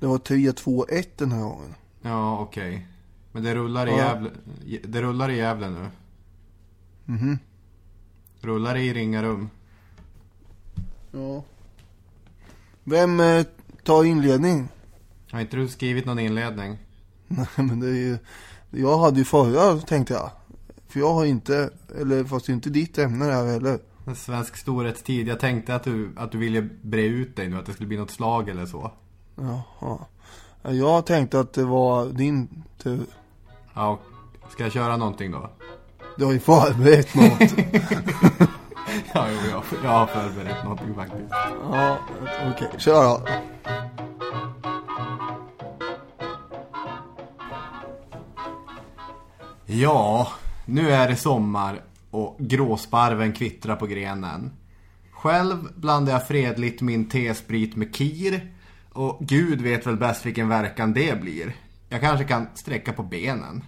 Det var 3-2-1 den här gången. Ja, okej. Men det rullar i Ja. Gävle, det rullar i Gävle nu. Mhm. Rullar i Ringarum. Ja. Vem eh, tar inledning? Har inte du skrivit någon inledning? Nej men det är ju... Jag hade ju förra tänkte jag. För jag har inte, eller fast det är inte ditt ämne det här heller. En svensk storhetstid. Jag tänkte att du, att du ville bre ut dig nu, att det skulle bli något slag eller så. Jaha. Jag tänkte att det var din tur. Ja, ska jag köra någonting då? Du har ju förberett något. Ja, jo, jag, jag har förberett någonting faktiskt. ja, okej. Kör då. Ja, nu är det sommar och gråsparven kvittrar på grenen. Själv blandar jag fredligt min tesprit med kir. Och gud vet väl bäst vilken verkan det blir. Jag kanske kan sträcka på benen.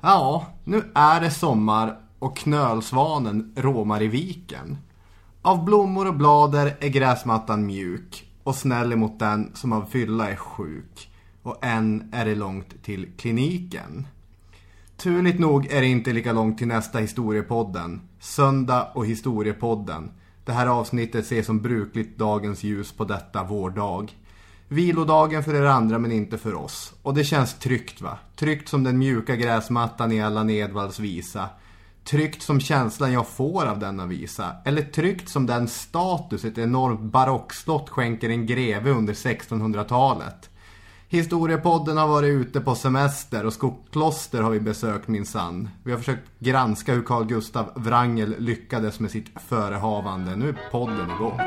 Ja, nu är det sommar och knölsvanen råmar i viken. Av blommor och blader är gräsmattan mjuk och snäll emot den som av fylla är sjuk. Och än är det långt till kliniken. Turligt nog är det inte lika långt till nästa historiepodden. Söndag och historiepodden. Det här avsnittet ses som brukligt dagens ljus på detta vårdag. Vilodagen för er andra men inte för oss. Och det känns tryggt va? Tryggt som den mjuka gräsmattan i alla Edwalls visa. Tryggt som känslan jag får av denna visa. Eller tryggt som den status ett enormt barockslott skänker en greve under 1600-talet. Historiepodden har varit ute på semester och Skokloster har vi besökt minsann. Vi har försökt granska hur Carl Gustav Wrangel lyckades med sitt förehavande. Nu är podden igång.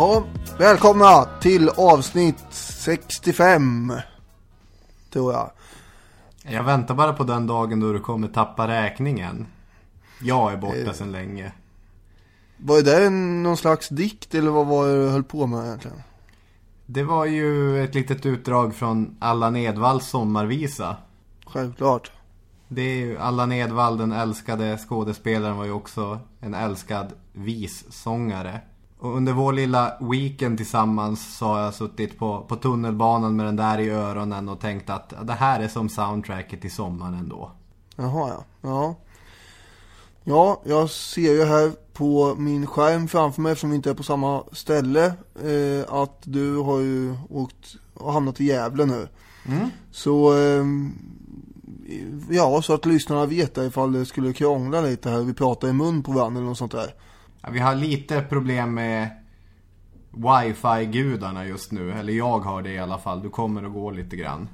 Jaha, välkomna till avsnitt 65. Tror jag. Jag väntar bara på den dagen då du kommer tappa räkningen. Jag är borta Eh. sedan länge. Var det en, någon slags dikt eller vad var det du höll på med egentligen? Det var ju ett litet utdrag från Allan Edwalls sommarvisa. Självklart. Det är ju Allan Edwall, den älskade skådespelaren, var ju också en älskad vissångare. Och under vår lilla weekend tillsammans så har jag suttit på, på tunnelbanan med den där i öronen och tänkt att det här är som soundtracket till sommaren ändå. Jaha ja. Ja. Ja, jag ser ju här på min skärm framför mig eftersom vi inte är på samma ställe eh, att du har ju åkt och hamnat i Gävle nu. Så ehm, ja, så att lyssnarna vet det ifall det skulle krångla lite här. Vi pratar i mun på varandra eller något sånt där. Ja, vi har lite problem med wifi-gudarna just nu. Eller jag har det i alla fall. Du kommer att gå lite grann.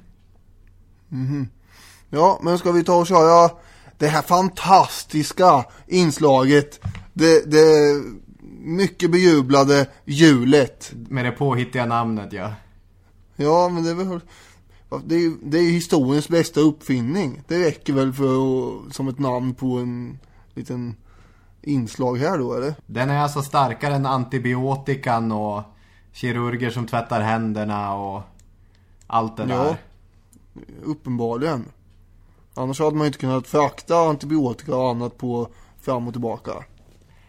Ja, men ska vi ta och köra det här fantastiska inslaget. Det, det mycket bejublade hjulet. Med det påhittiga namnet, ja. Ja, men det är väl... Det är, det är historiens bästa uppfinning. Det räcker väl för som ett namn på en liten inslag här då, eller? Den är alltså starkare än antibiotikan och kirurger som tvättar händerna och allt det Ja. där. Uppenbarligen. Annars hade man ju inte kunnat frakta antibiotika och annat på fram och tillbaka.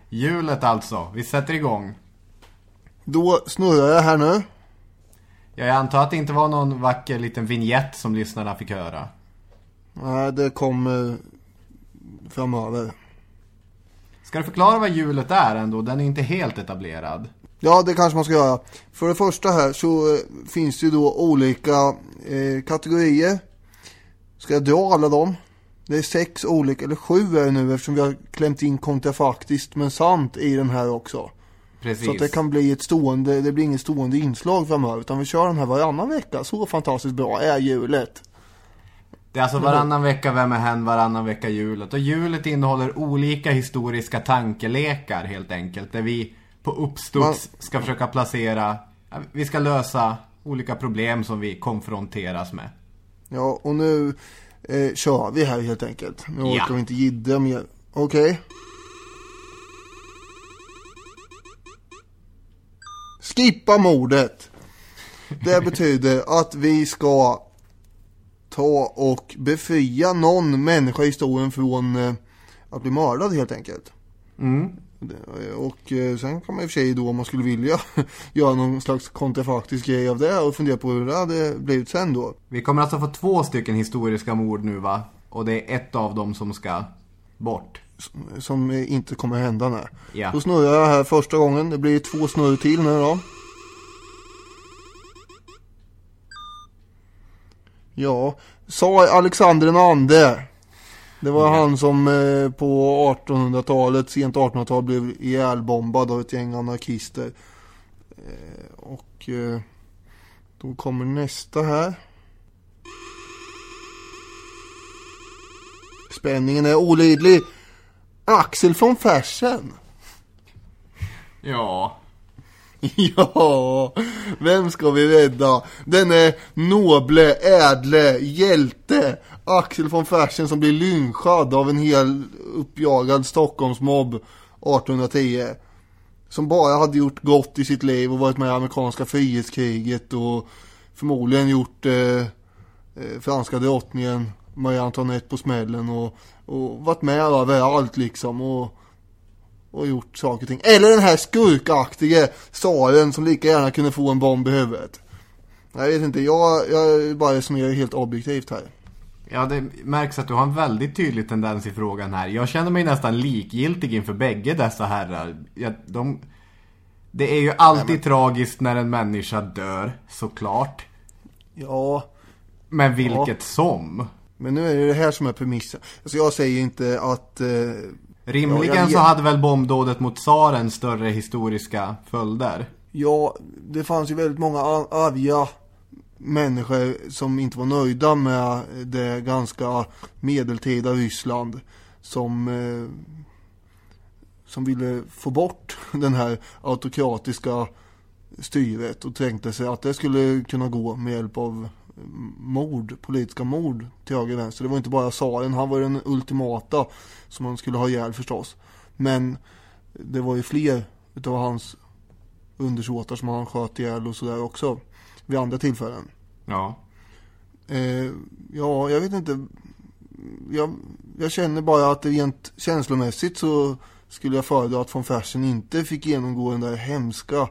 Hjulet alltså, vi sätter igång. Då snurrar jag här nu. Jag antar att det inte var någon vacker liten vignett som lyssnarna fick höra. Nej, det kommer framöver. Ska du förklara vad hjulet är ändå? Den är inte helt etablerad. Ja, det kanske man ska göra. För det första här så eh, finns det ju då olika eh, kategorier. Ska jag dra alla dem? Det är sex olika, eller sju är det nu eftersom vi har klämt in kontrafaktiskt men sant i den här också. Precis. Så att det kan bli ett stående, det blir inget stående inslag framöver utan vi kör den här varannan vecka. Så fantastiskt bra är hjulet. Det är alltså varannan vecka Vem är hen, varannan vecka hjulet. Och hjulet innehåller olika historiska tankelekar helt enkelt. Där vi på uppstuds ska försöka placera, vi ska lösa olika problem som vi konfronteras med. Ja, och nu eh, kör vi här helt enkelt. Nu Ja. orkar vi inte jiddra mer. Okej. Skippa mordet. Det betyder att vi ska ta och befria någon människa i historien från eh, att bli mördad helt enkelt. Mm. Och eh, sen kan man i och för sig då om man skulle vilja göra någon slags kontrafaktisk grej av det och fundera på hur det hade blivit sen då. Vi kommer alltså få två stycken historiska mord nu va? Och det är ett av dem som ska bort. som inte kommer hända nu. Ja. Då snurrar jag här första gången. Det blir två snurr till nu då. Ja, sa Alexander den ande. Det var han som eh, på 1800-talet, sent 1800-tal blev ihjälbombad av ett gäng anarkister. Eh, och eh, då kommer nästa här. Spänningen är olidlig. Axel från Fersen. Ja. Ja, vem ska vi rädda? Den är noble, ädle, hjälte Axel von Fersen som blir lynchad av en hel uppjagad Stockholmsmobb 1810 Som bara hade gjort gott i sitt liv och varit med i amerikanska frihetskriget och förmodligen gjort eh, eh, franska drottningen Marie Antoinette på smällen och, och varit med överallt liksom och och gjort saker och ting. Eller den här skurkaktige tsaren som lika gärna kunde få en bomb i huvudet. Jag vet inte, jag, jag bara resonerar helt objektivt här. Ja, det märks att du har en väldigt tydlig tendens i frågan här. Jag känner mig nästan likgiltig inför bägge dessa herrar. Jag, de, det är ju alltid tragiskt när en människa dör, såklart. Ja, Men vilket som. men nu är det det här som är premissen. Alltså jag säger inte att... Eh, Rimligen Ja, så hade väl bombdådet mot tsaren större historiska följder. ja, det fanns ju väldigt många arga människor som inte var nöjda med det ganska medeltida Ryssland. Som... Eh, som ville få bort den här autokratiska styret och tänkte sig att det skulle kunna gå med hjälp av mord, politiska mord till höger och vänster. Det var inte bara tsaren, han var den ultimata som man skulle ha ihjäl förstås. Men det var ju fler utav hans undersåtar som han sköt ihjäl och sådär också vid andra tillfällen. Ja. Eh, ja, jag vet inte. Jag, jag känner bara att rent känslomässigt så skulle jag föredra att von Fersen inte fick genomgå den där hemska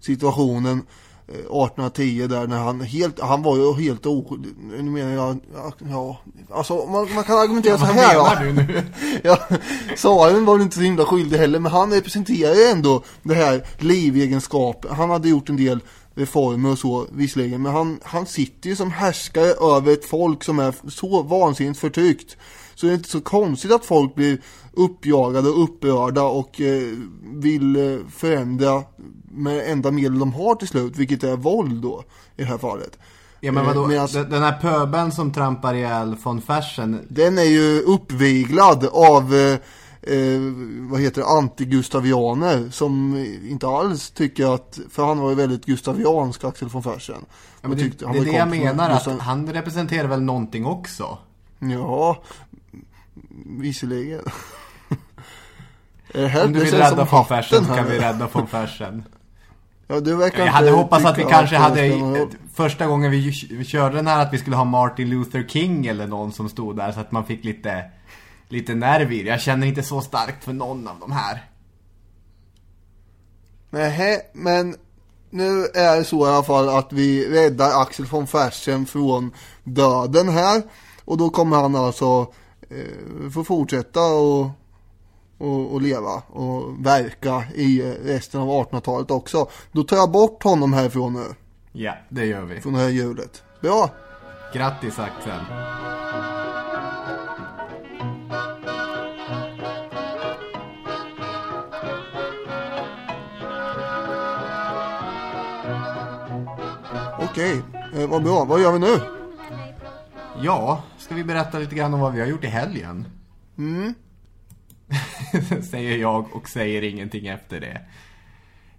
situationen 1810 där när han helt, han var ju helt oskyldig. Nu menar jag, ja, ja alltså man, man kan argumentera så här va? du nu? Ja, tsaren var väl inte så himla skyldig heller, men han representerar ju ändå det här livegenskapen. Han hade gjort en del reformer och så visserligen, men han, han sitter ju som härskare över ett folk som är så vansinnigt förtryckt. Så det är inte så konstigt att folk blir uppjagade och upprörda och eh, vill eh, förändra med enda medel de har till slut, vilket är våld då i det här fallet. Ja men vadå, Eh, medans- den här pöbeln som trampar ihjäl von Fersen Den är ju uppviglad av eh, eh, vad heter det, anti-gustavianer som inte alls tycker att, för han var ju väldigt gustaviansk Axel von Fersen. Ja, men det, tyckte- det är det jag menar, att Gustav- han representerar väl någonting också. Ja, visserligen. Här, Om du vill rädda von Fersen så kan vi rädda von Fersen. Ja, du verkar Jag inte hade hoppats att vi kanske det hade, första gången vi vi körde den här, att vi skulle ha Martin Luther King eller någon som stod där så att man fick lite, lite nerv i det. Jag känner inte så starkt för någon av de här. Nej, men nu är det så i alla fall att vi räddar Axel von Fersen från döden här. Och då kommer han alltså eh, få fortsätta och, och, och leva och verka i resten av 1800-talet också. Då tar jag bort honom härifrån nu, Ja, det gör vi. från det här hjulet. Bra! Grattis Axel. Okej, eh, vad bra. Vad gör vi nu? Ja, ska vi berätta lite grann om vad vi har gjort i helgen? Mm. säger jag och säger ingenting efter det.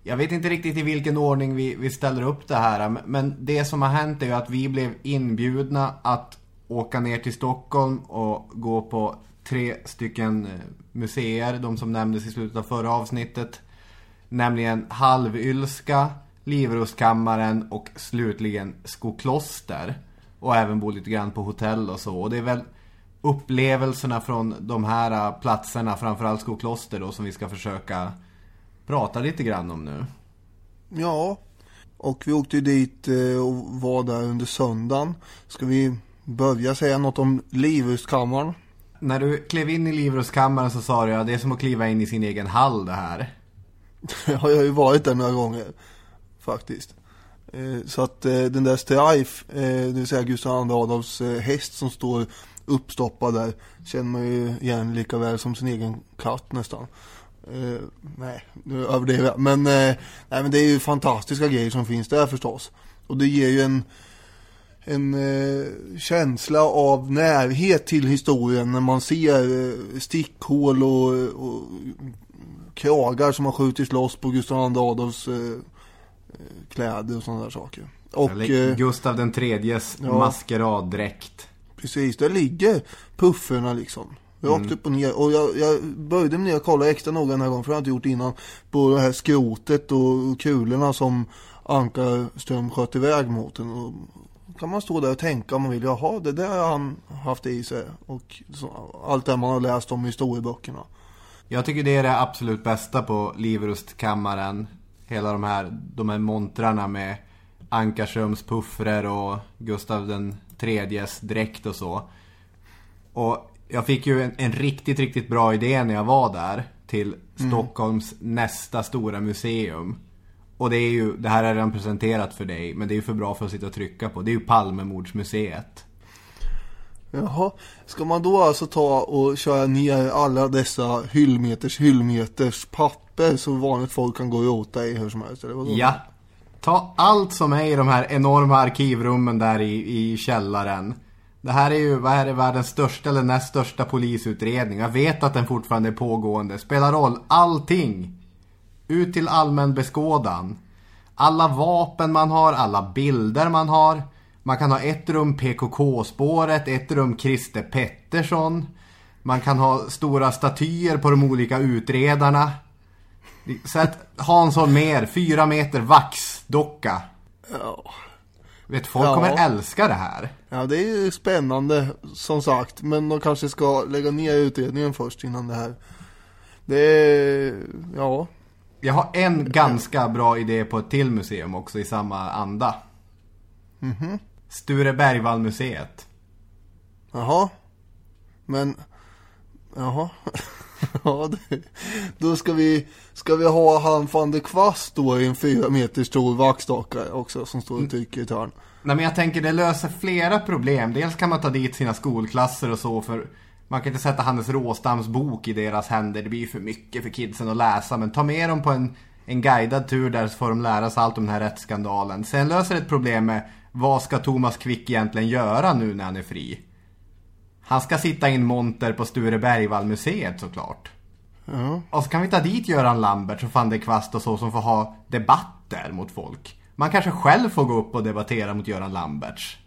Jag vet inte riktigt i vilken ordning vi, vi ställer upp det här. Men det som har hänt är ju att vi blev inbjudna att åka ner till Stockholm och gå på tre stycken eh, museer. De som nämndes i slutet av förra avsnittet. Nämligen Halvylska, Livrustkammaren och slutligen Skokloster. Och även bo lite grann på hotell och så. Och det är väl upplevelserna från de här eh, platserna, framförallt Skokloster då, som vi ska försöka prata lite grann om nu. Ja, och vi åkte ju dit eh, och var där under söndagen. Ska vi börja säga något om Livrustkammaren? När du klev in i Livrustkammaren så sa du att det är som att kliva in i sin egen hall det här. Jag har ju varit där några gånger faktiskt. Eh, så att eh, den där Strife, eh, det vill säga Gustav II Adolfs häst som står uppstoppad där, känner man ju igen lika väl som sin egen katt nästan. Nej, nu överdriver jag. Men, nej, men det är ju fantastiska grejer som finns där förstås. Och det ger ju en, en känsla av närhet till historien när man ser stickhål och, och kragar som har skjutits loss på Gustav II Adolfs kläder och sådana där saker. Och Eller eh, Gustav den tredjes ja. maskeraddräkt. precis, där ligger pufferna liksom. Rakt upp och ner. Och jag, jag började med att kolla extra noga den här gången, för det har jag inte gjort innan. På det här skrotet och kulorna som Ankarström sköt iväg mot den. Och kan man stå där och tänka om man vill, jaha, det där har han haft i sig. Och så, allt det man har läst om i historieböckerna. Jag tycker det är det absolut bästa på Livrustkammaren. Hela de här, de här montrarna med Ankarströms puffrer och Gustav den tredjes dräkt och så. Och jag fick ju en, en riktigt, riktigt bra idé när jag var där till Stockholms nästa stora museum. Och det är ju, det här är redan presenterat för dig, men det är ju för bra för att sitta och trycka på. Det är ju Palmemordsmuseet. Jaha, ska man då alltså ta och köra ner alla dessa hyllmeters hyllmeters papper så vanligt folk kan gå och rota i hur som helst? Eller vadå? Ja. Ta allt som är i de här enorma arkivrummen där i, i källaren. Det här är ju, vad är det, världens största eller näst största polisutredning. Jag vet att den fortfarande är pågående. Spelar roll, allting. Ut till allmän beskådan. Alla vapen man har, alla bilder man har. Man kan ha ett rum PKK-spåret, ett rum Christer Pettersson. Man kan ha stora statyer på de olika utredarna. Sätt Hans Holmér, fyra meter vaxdocka. Ja. Vet, folk Ja. kommer älska det här. ja, det är ju spännande som sagt. Men de kanske ska lägga ner utredningen först innan det här. Det är, ja. Jag har en ganska bra idé på ett till museum också i samma anda. Sture Bergvall-museet. Jaha. Men, jaha. ja, det, då ska vi, ska vi ha han van der Kvast då i en fyra meter stor vaxdocka också som står och trycker i ett hörn. Nej men jag tänker det löser flera problem. Dels kan man ta dit sina skolklasser och så för man kan inte sätta Hannes Råstams bok i deras händer. Det blir ju för mycket för kidsen att läsa. Men ta med dem på en, en guidad tur där så får de lära sig allt om den här rättsskandalen. Sen löser det ett problem med vad ska Thomas Quick egentligen göra nu när han är fri? Han ska sitta i en monter på Sture Bergvall-museet såklart. Ja. Och så kan vi ta dit Göran Lambert och van der Kvast och så som får ha debatter mot folk. Man kanske själv får gå upp och debattera mot Göran Lamberts.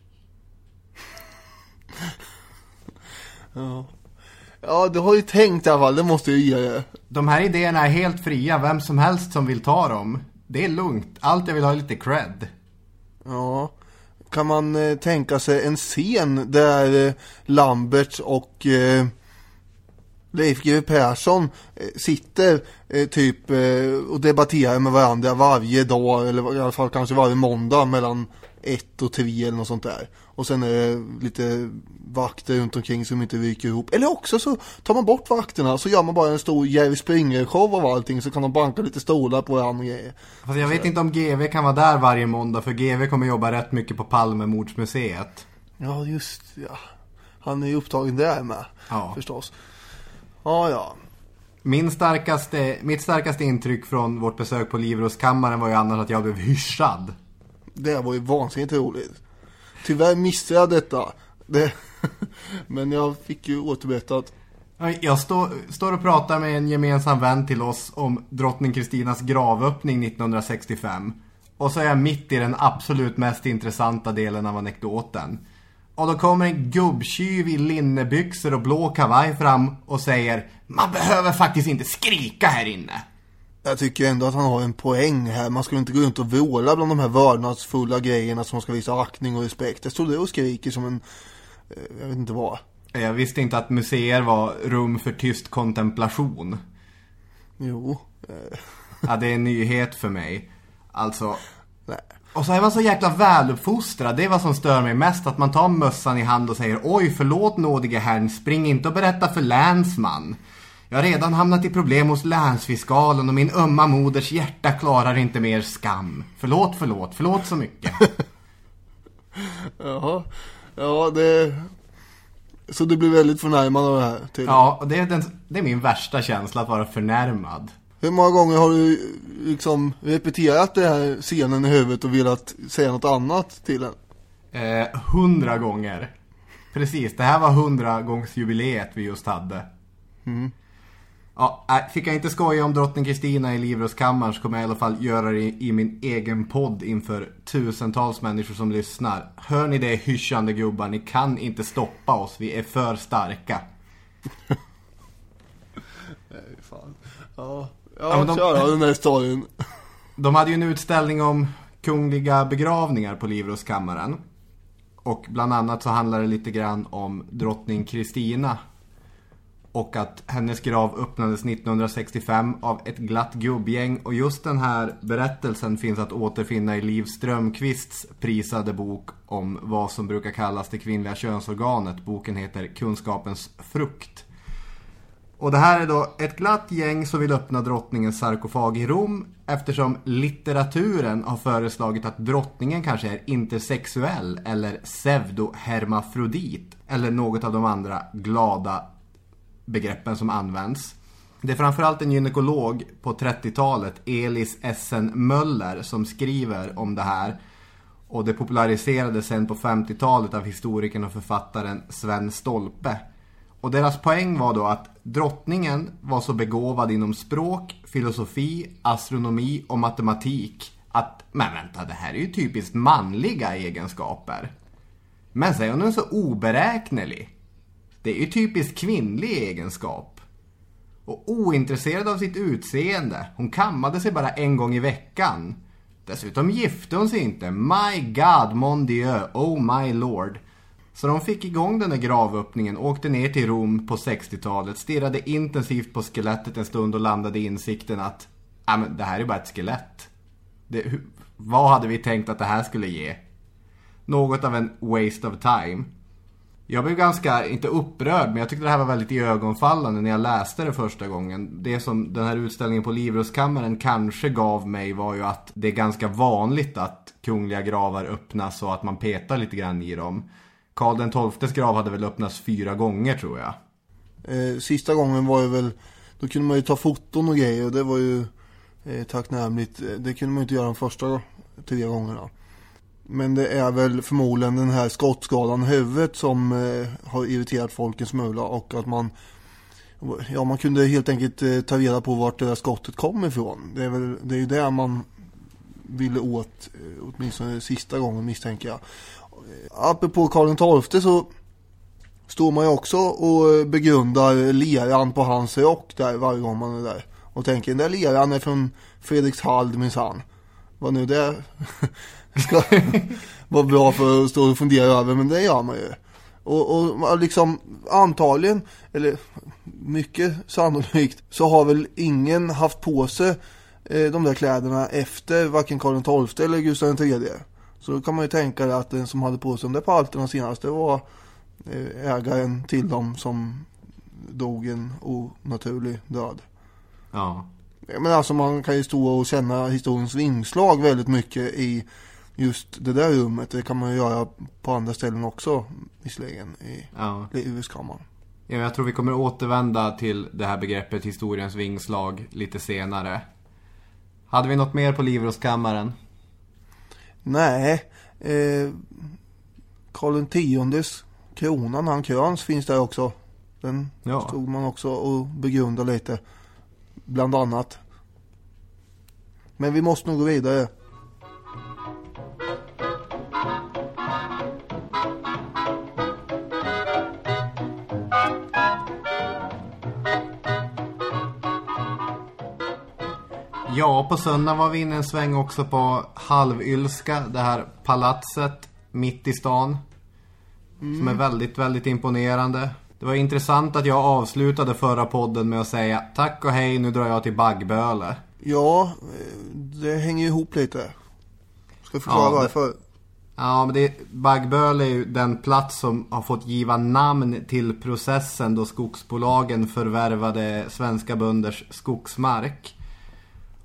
Ja, du har ju tänkt i alla fall, det måste jag ge dig. De här idéerna är helt fria, vem som helst som vill ta dem. Det är lugnt, allt jag vill ha är lite cred. Ja. Kan man eh, tänka sig en scen där eh, Lambert och eh, Leif GW Persson eh, sitter eh, typ eh, och debatterar med varandra varje dag eller i alla fall kanske varje måndag mellan ett och tre eller något sånt där. Och sen är det lite vakter runt omkring som inte ryker ihop. Eller också så tar man bort vakterna så gör man bara en stor Jerry Springer-show av allting så kan de banka lite stolar på varandra grejer. Fast jag vet inte om GV kan vara där varje måndag för GV kommer jobba rätt mycket på Palmemordsmuseet. Ja, just ja. Han är ju upptagen där med. Ja. Förstås. Ja, ja. Min starkaste, mitt starkaste intryck från vårt besök på Livrustkammaren var ju annars att jag blev hyschad. Det var ju vansinnigt roligt. Tyvärr missade jag detta. Det... Men jag fick ju återberättat. Jag stå, står och pratar med en gemensam vän till oss om drottning Kristinas gravöppning 1965. Och så är jag mitt i den absolut mest intressanta delen av anekdoten. Och då kommer en gubbtjuv i linnebyxor och blå kavaj fram och säger Man behöver faktiskt inte skrika här inne. Jag tycker ändå att han har en poäng här. Man skulle inte gå runt och vråla bland de här vördnadsfulla grejerna som man ska visa aktning och respekt. Jag står där och skriker som en... eh, Jag vet inte vad. Jag visste inte att museer var rum för tyst kontemplation. Jo. eh, Ja, det är en nyhet för mig. Alltså, Nej. Och så är man så jäkla väluppfostrad. Det är vad som stör mig mest. Att man tar mössan i hand och säger Oj, förlåt nådige herrn. Spring inte och berätta för länsman. Jag har redan hamnat i problem hos länsfiskalen och min ömma moders hjärta klarar inte mer skam. Förlåt, förlåt, förlåt så mycket. Jaha. Ja, det... Så du blir väldigt förnärmad av det här? Till. Ja, och det är, den, det är min värsta känsla att vara förnärmad. Hur många gånger har du liksom repeterat den här scenen i huvudet och velat säga något annat till den? Eh, hundra gånger. Precis, det här var hundra gångs jubileet vi just hade. Ja, äh, fick jag inte skoja om drottning Kristina i Livrustkammaren så kommer jag i alla fall göra det i, i min egen podd inför tusentals människor som lyssnar. Hör ni det hyschande gubbar? Ni kan inte stoppa oss, vi är för starka. Fan. Ja, Ja, ja, de- kör då, den där storyn. De hade ju en utställning om kungliga begravningar på Livrustkammaren. Och bland annat så handlar det lite grann om drottning Kristina. Och att hennes grav öppnades 1965 av ett glatt gubbgäng. Och just den här berättelsen finns att återfinna i Liv Strömquists prisade bok om vad som brukar kallas det kvinnliga könsorganet. Boken heter Kunskapens frukt. Och det här är då ett glatt gäng som vill öppna drottningens sarkofag i Rom eftersom litteraturen har föreslagit att drottningen kanske är intersexuell eller pseudohermafrodit eller något av de andra glada begreppen som används. Det är framförallt en gynekolog på 30-talet, Elis Essen Möller, som skriver om det här. Och det populariserades sen på 50-talet av historikern och författaren Sven Stolpe. Och deras poäng var då att drottningen var så begåvad inom språk, filosofi, astronomi och matematik att, men vänta, det här är ju typiskt manliga egenskaper. Men så är hon så oberäknelig. Det är ju typiskt kvinnlig egenskap. Och ointresserad av sitt utseende. Hon kammade sig bara en gång i veckan. Dessutom gifte hon sig inte. My God, mon Dieu, oh my lord. Så de fick igång den där gravöppningen, åkte ner till Rom på 60-talet, stirrade intensivt på skelettet en stund och landade i insikten att ja, men det här är bara ett skelett. Det, vad hade vi tänkt att det här skulle ge? Något av en waste of time. Jag blev ganska, inte upprörd, men jag tyckte det här var väldigt iögonfallande när jag läste det första gången. Det som den här utställningen på Livrustkammaren kanske gav mig var ju att det är ganska vanligt att kungliga gravar öppnas och att man petar lite grann i dem. Karl den XIIs grav hade väl öppnats fyra gånger tror jag. Eh, sista gången var ju väl, då kunde man ju ta foton och grejer och det var ju eh, tacknämligt. Eh, det kunde man ju inte göra de första tre gångerna. Men det är väl förmodligen den här skottskadan i huvudet som eh, har irriterat folk en smula och att man Ja, man kunde helt enkelt eh, ta reda på vart det där skottet kom ifrån. Det är, väl, det är ju det man ville åt, eh, åtminstone sista gången misstänker jag. Eh, apropå Karl XII så står man ju också och eh, begrundar leran på hans rock där varje gång man är där. Och tänker, den där leran är från Fredrikshald minsann. Vad nu det ska vara bra för att stå och fundera över, men det gör man ju. Och, och liksom antagligen, eller mycket sannolikt, så har väl ingen haft på sig eh, de där kläderna efter varken Karl XII eller Gustav III. Så då kan man ju tänka att den som hade på sig de där palterna senast, det var eh, ägaren till dem som dog en onaturlig död. Ja. Men alltså man kan ju stå och känna historiens vingslag väldigt mycket i just det där rummet. Det kan man ju göra på andra ställen också visserligen i Ja. huskammaren. Ja, jag tror vi kommer återvända till det här begreppet historiens vingslag lite senare. Hade vi något mer på Livrustkammaren? Nej, eh, Karl Tiondes kronan, han kröns finns där också. Den Ja. stod man också och begrundade lite. Bland annat. Men vi måste nog gå vidare. Ja, på söndag var vi inne en sväng också på Halvylska, det här palatset mitt i stan. Som är väldigt, väldigt imponerande. Det var intressant att jag avslutade förra podden med att säga tack och hej, nu drar jag till Baggböle. Ja, det hänger ihop lite. Ska förklara Ja, det- varför? Ja, men det, Baggböle är ju den plats som har fått giva namn till processen då skogsbolagen förvärvade svenska bönders skogsmark.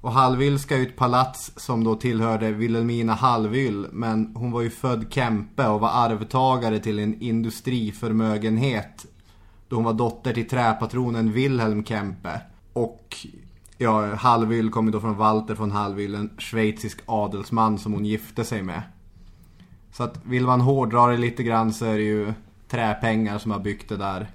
Och Halvylska är ju ett palats som då tillhörde Wilhelmina Hallwyl, men hon var ju född Kempe och var arvtagare till en industriförmögenhet då hon var dotter till träpatronen Wilhelm Kempe. Och ja, Halvyl kommer då från Walter von Hallwyl, en schweizisk adelsman som hon gifte sig med. Så att vill man hårdra det lite grann så är det ju träpengar som har byggt det där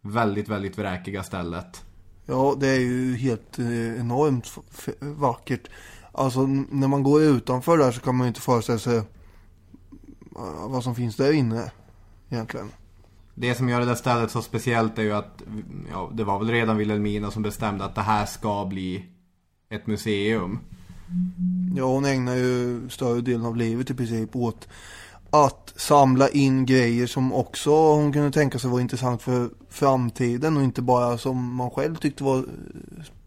väldigt, väldigt vräkiga stället. Ja, det är ju helt eh, enormt vackert. Alltså när man går utanför där så kan man ju inte föreställa sig eh, vad som finns där inne egentligen. Det som gör det där stället så speciellt är ju att ja, det var väl redan Wilhelmina som bestämde att det här ska bli ett museum. Ja, hon ägnar ju större delen av livet i princip åt att samla in grejer som också hon kunde tänka sig var intressant för framtiden och inte bara som man själv tyckte var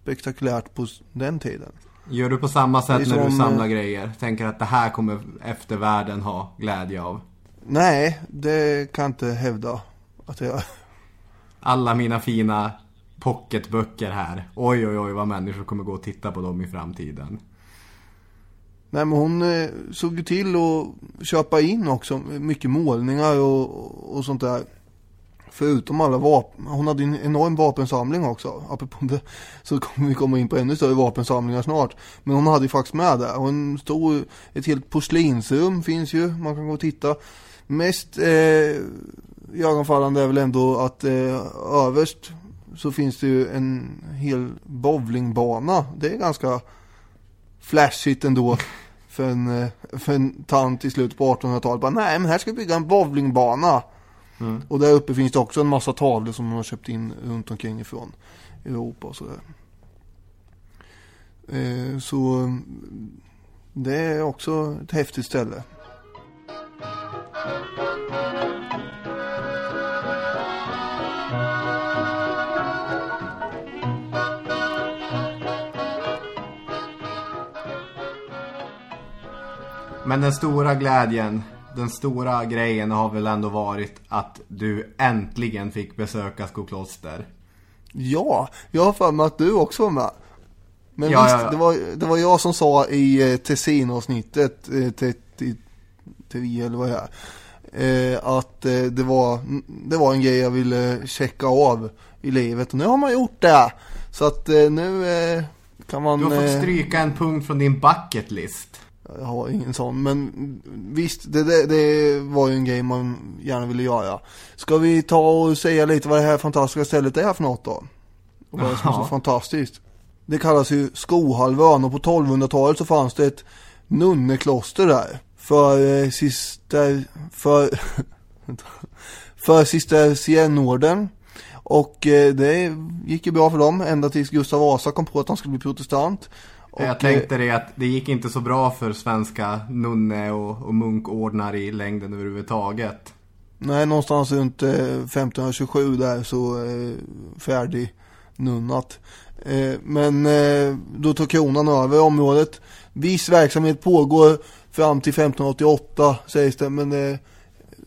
spektakulärt på den tiden. Gör du på samma sätt när du samlar eh, grejer? Tänker att det här kommer eftervärlden ha glädje av? Nej, det kan jag inte hävda att jag Alla mina fina pocketböcker här. Oj, oj, oj vad människor kommer gå och titta på dem i framtiden. Nej men hon eh, såg ju till att köpa in också mycket målningar och, och sånt där. Förutom alla vapen. Hon hade en enorm vapensamling också. Apropå det så kommer vi komma in på ännu större vapensamlingar snart. Men hon hade ju faktiskt med det. Och en stor, ett helt porslinsrum finns ju. Man kan gå och titta. Mest eh, iögonfallande är väl ändå att eh, överst så finns det ju en hel bowlingbana. Det är ganska flashigt ändå för en, eh, för en tant i slutet på 1800-talet. Bara, Nej men här ska vi bygga en bowlingbana. Och där uppe finns det också en massa tavlor som de har köpt in runt omkring ifrån Europa och sådär. Eh, så mm, det är också ett häftigt ställe. Men den stora glädjen, den stora grejen har väl ändå varit att du äntligen fick besöka Skokloster. Ja, jag har för mig att du också var med. Men Ja, visst, ja. Det, var, det var jag som sa i eh, Tessin-avsnittet, eh, 33 eller vad det är, eh, att eh, det, var, det var en grej jag ville checka av i livet. Och nu har man gjort det. Så att eh, nu kan man... Du har fått stryka en punkt från din bucket list. Jag har ingen sån, men visst, det, det, det var ju en grej man gärna ville göra. Ska vi ta och säga lite vad det här fantastiska stället är för något då? Och vad det är som är så fantastiskt. Det kallas ju Skohalvön och på 1200-talet så fanns det ett nunnekloster där. För eh, cister, för, för cistercienorden. Och eh, det gick ju bra för dem ända tills Gustav Vasa kom på att han skulle bli protestant. Och, jag tänkte det att det gick inte så bra för svenska nunne och, och munkordnar i längden överhuvudtaget. Nej, någonstans runt eh, 1527 där så eh, färdig nunnat. Eh, men eh, då tog kronan över området. Viss verksamhet pågår fram till 1588 sägs det, men eh,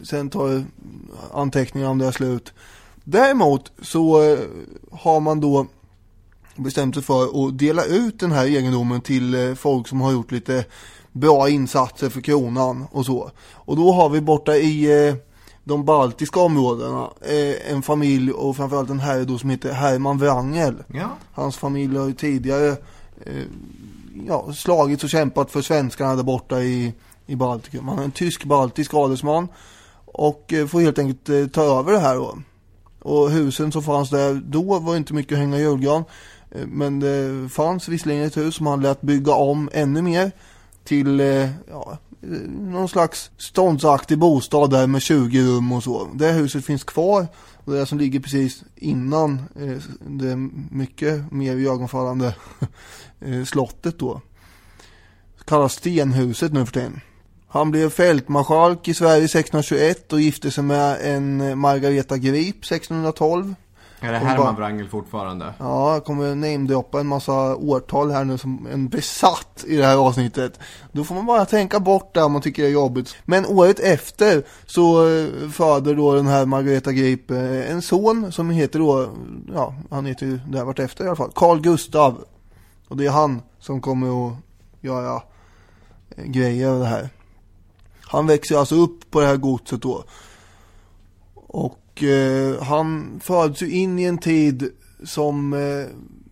sen tar anteckningar om det slut. Däremot så eh, har man då bestämt sig för att dela ut den här egendomen till eh, folk som har gjort lite bra insatser för kronan och så. Och då har vi borta i eh, de baltiska områdena eh, en familj och framförallt en herre då som heter Herman Wrangel. Ja. Hans familj har ju tidigare ja, slagits och kämpat för svenskarna där borta i, i Baltikum. Han är en tysk-baltisk adelsman och får helt enkelt ta över det här då. Och husen som fanns där då var inte mycket att hänga i julgran. Eh, men det fanns visserligen ett hus som han lät bygga om ännu mer till eh, ja, eh, någon slags ståndsaktig bostad där med 20 rum och så. Det huset finns kvar. Och det som ligger precis innan det mycket mer ögonfallande slottet då. Kallas Stenhuset nu för tiden. Han blev fältmarskalk i Sverige 1621 och gifte sig med en Margareta Grip 1612. Är det Herman bara- Wrangel fortfarande? Ja, jag kommer namedroppa en massa årtal här nu som en besatt i det här avsnittet. Då får man bara tänka bort det om man tycker det är jobbigt. Men året efter så eh, föder då den här Margareta Grip eh, en son som heter då, ja han heter ju det här vart efter i alla fall, Carl Gustav. Och det är han som kommer att göra eh, grejer av det här. Han växer alltså upp på det här godset då. Och eh, han föds ju in i en tid som, eh,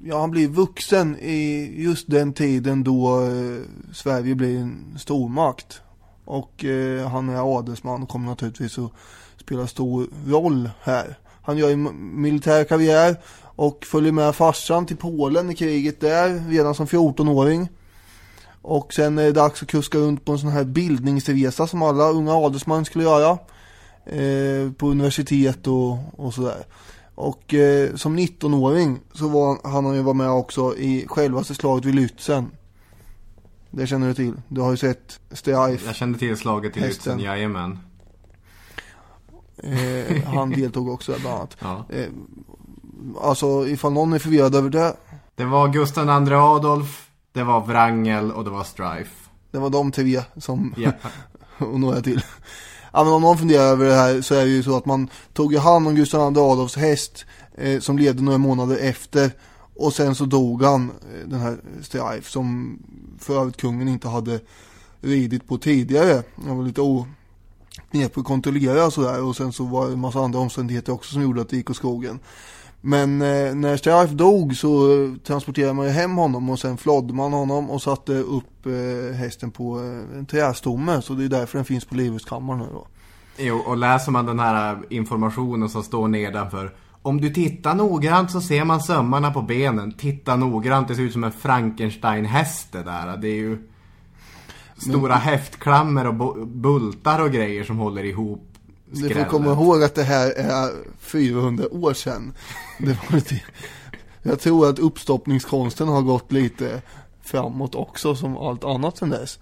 ja han blir vuxen i just den tiden då eh, Sverige blir en stormakt. Och eh, han är adelsman och kommer naturligtvis att spela stor roll här. Han gör en militär karriär och följer med farsan till Polen i kriget där redan som 14-åring. Och sen är det dags att kuska runt på en sån här bildningsresa som alla unga adelsmän skulle göra. Eh, på universitet och, och sådär. Och eh, som 19-åring så var han han ju var med också i självaste slaget vid Lützen. Det känner du till. Du har ju sett Streif. Jag kände till slaget i Hästen. Lützen, jajamän. Eh, han deltog också bland annat. Ja. Eh, alltså ifall någon är förvirrad över det. Det var Gustav II Adolf, det var Wrangel och det var Strife. Det var de tre som Ja. och några till. Ja, men om någon funderar över det här så är det ju så att man tog ju hand om Gustav II Adolfs häst eh, som levde några månader efter och sen så dog han, eh, den här strife som för övrigt kungen inte hade ridit på tidigare. Han var lite oknepig att kontrollera och sådär och sen så var det en massa andra omständigheter också som gjorde att det gick åt skogen. Men eh, när Streif dog så transporterade man ju hem honom och sen flådde man honom och satte upp eh, hästen på eh, en trästomme. Så det är därför den finns på Livrustkammaren nu då. Jo, och läser man den här informationen som står nedanför. Om du tittar noggrant så ser man sömmarna på benen. Titta noggrant, det ser ut som en Frankenstein-häst det där. Det är ju stora häftklammer och bu- bultar och grejer som håller ihop Du får komma ihåg att det här är 400 år sedan. Det var lite, jag tror att uppstoppningskonsten har gått lite framåt också som allt annat sedan dess.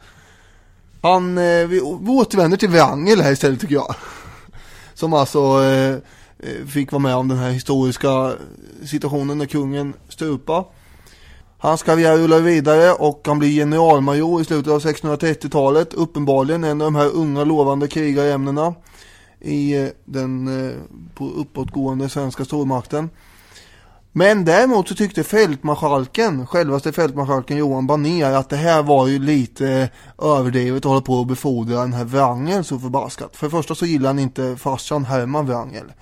Han, eh, vi, återvänder till Wrangel här istället tycker jag. Som alltså eh, eh, fick vara med om den här historiska situationen när kungen stupa. Hans karriär rullar vidare och han blir generalmajor i slutet av 1630-talet. Uppenbarligen en av de här unga lovande krigarämnena i eh, den eh, på uppåtgående svenska stormakten. Men däremot så tyckte fältmarskalken, självaste fältmarskalken Johan Banér att det här var ju lite eh, överdrivet att hålla på och befordra den här Wrangel så förbaskat. För det första så gillade han inte farsan Herman Wrangel.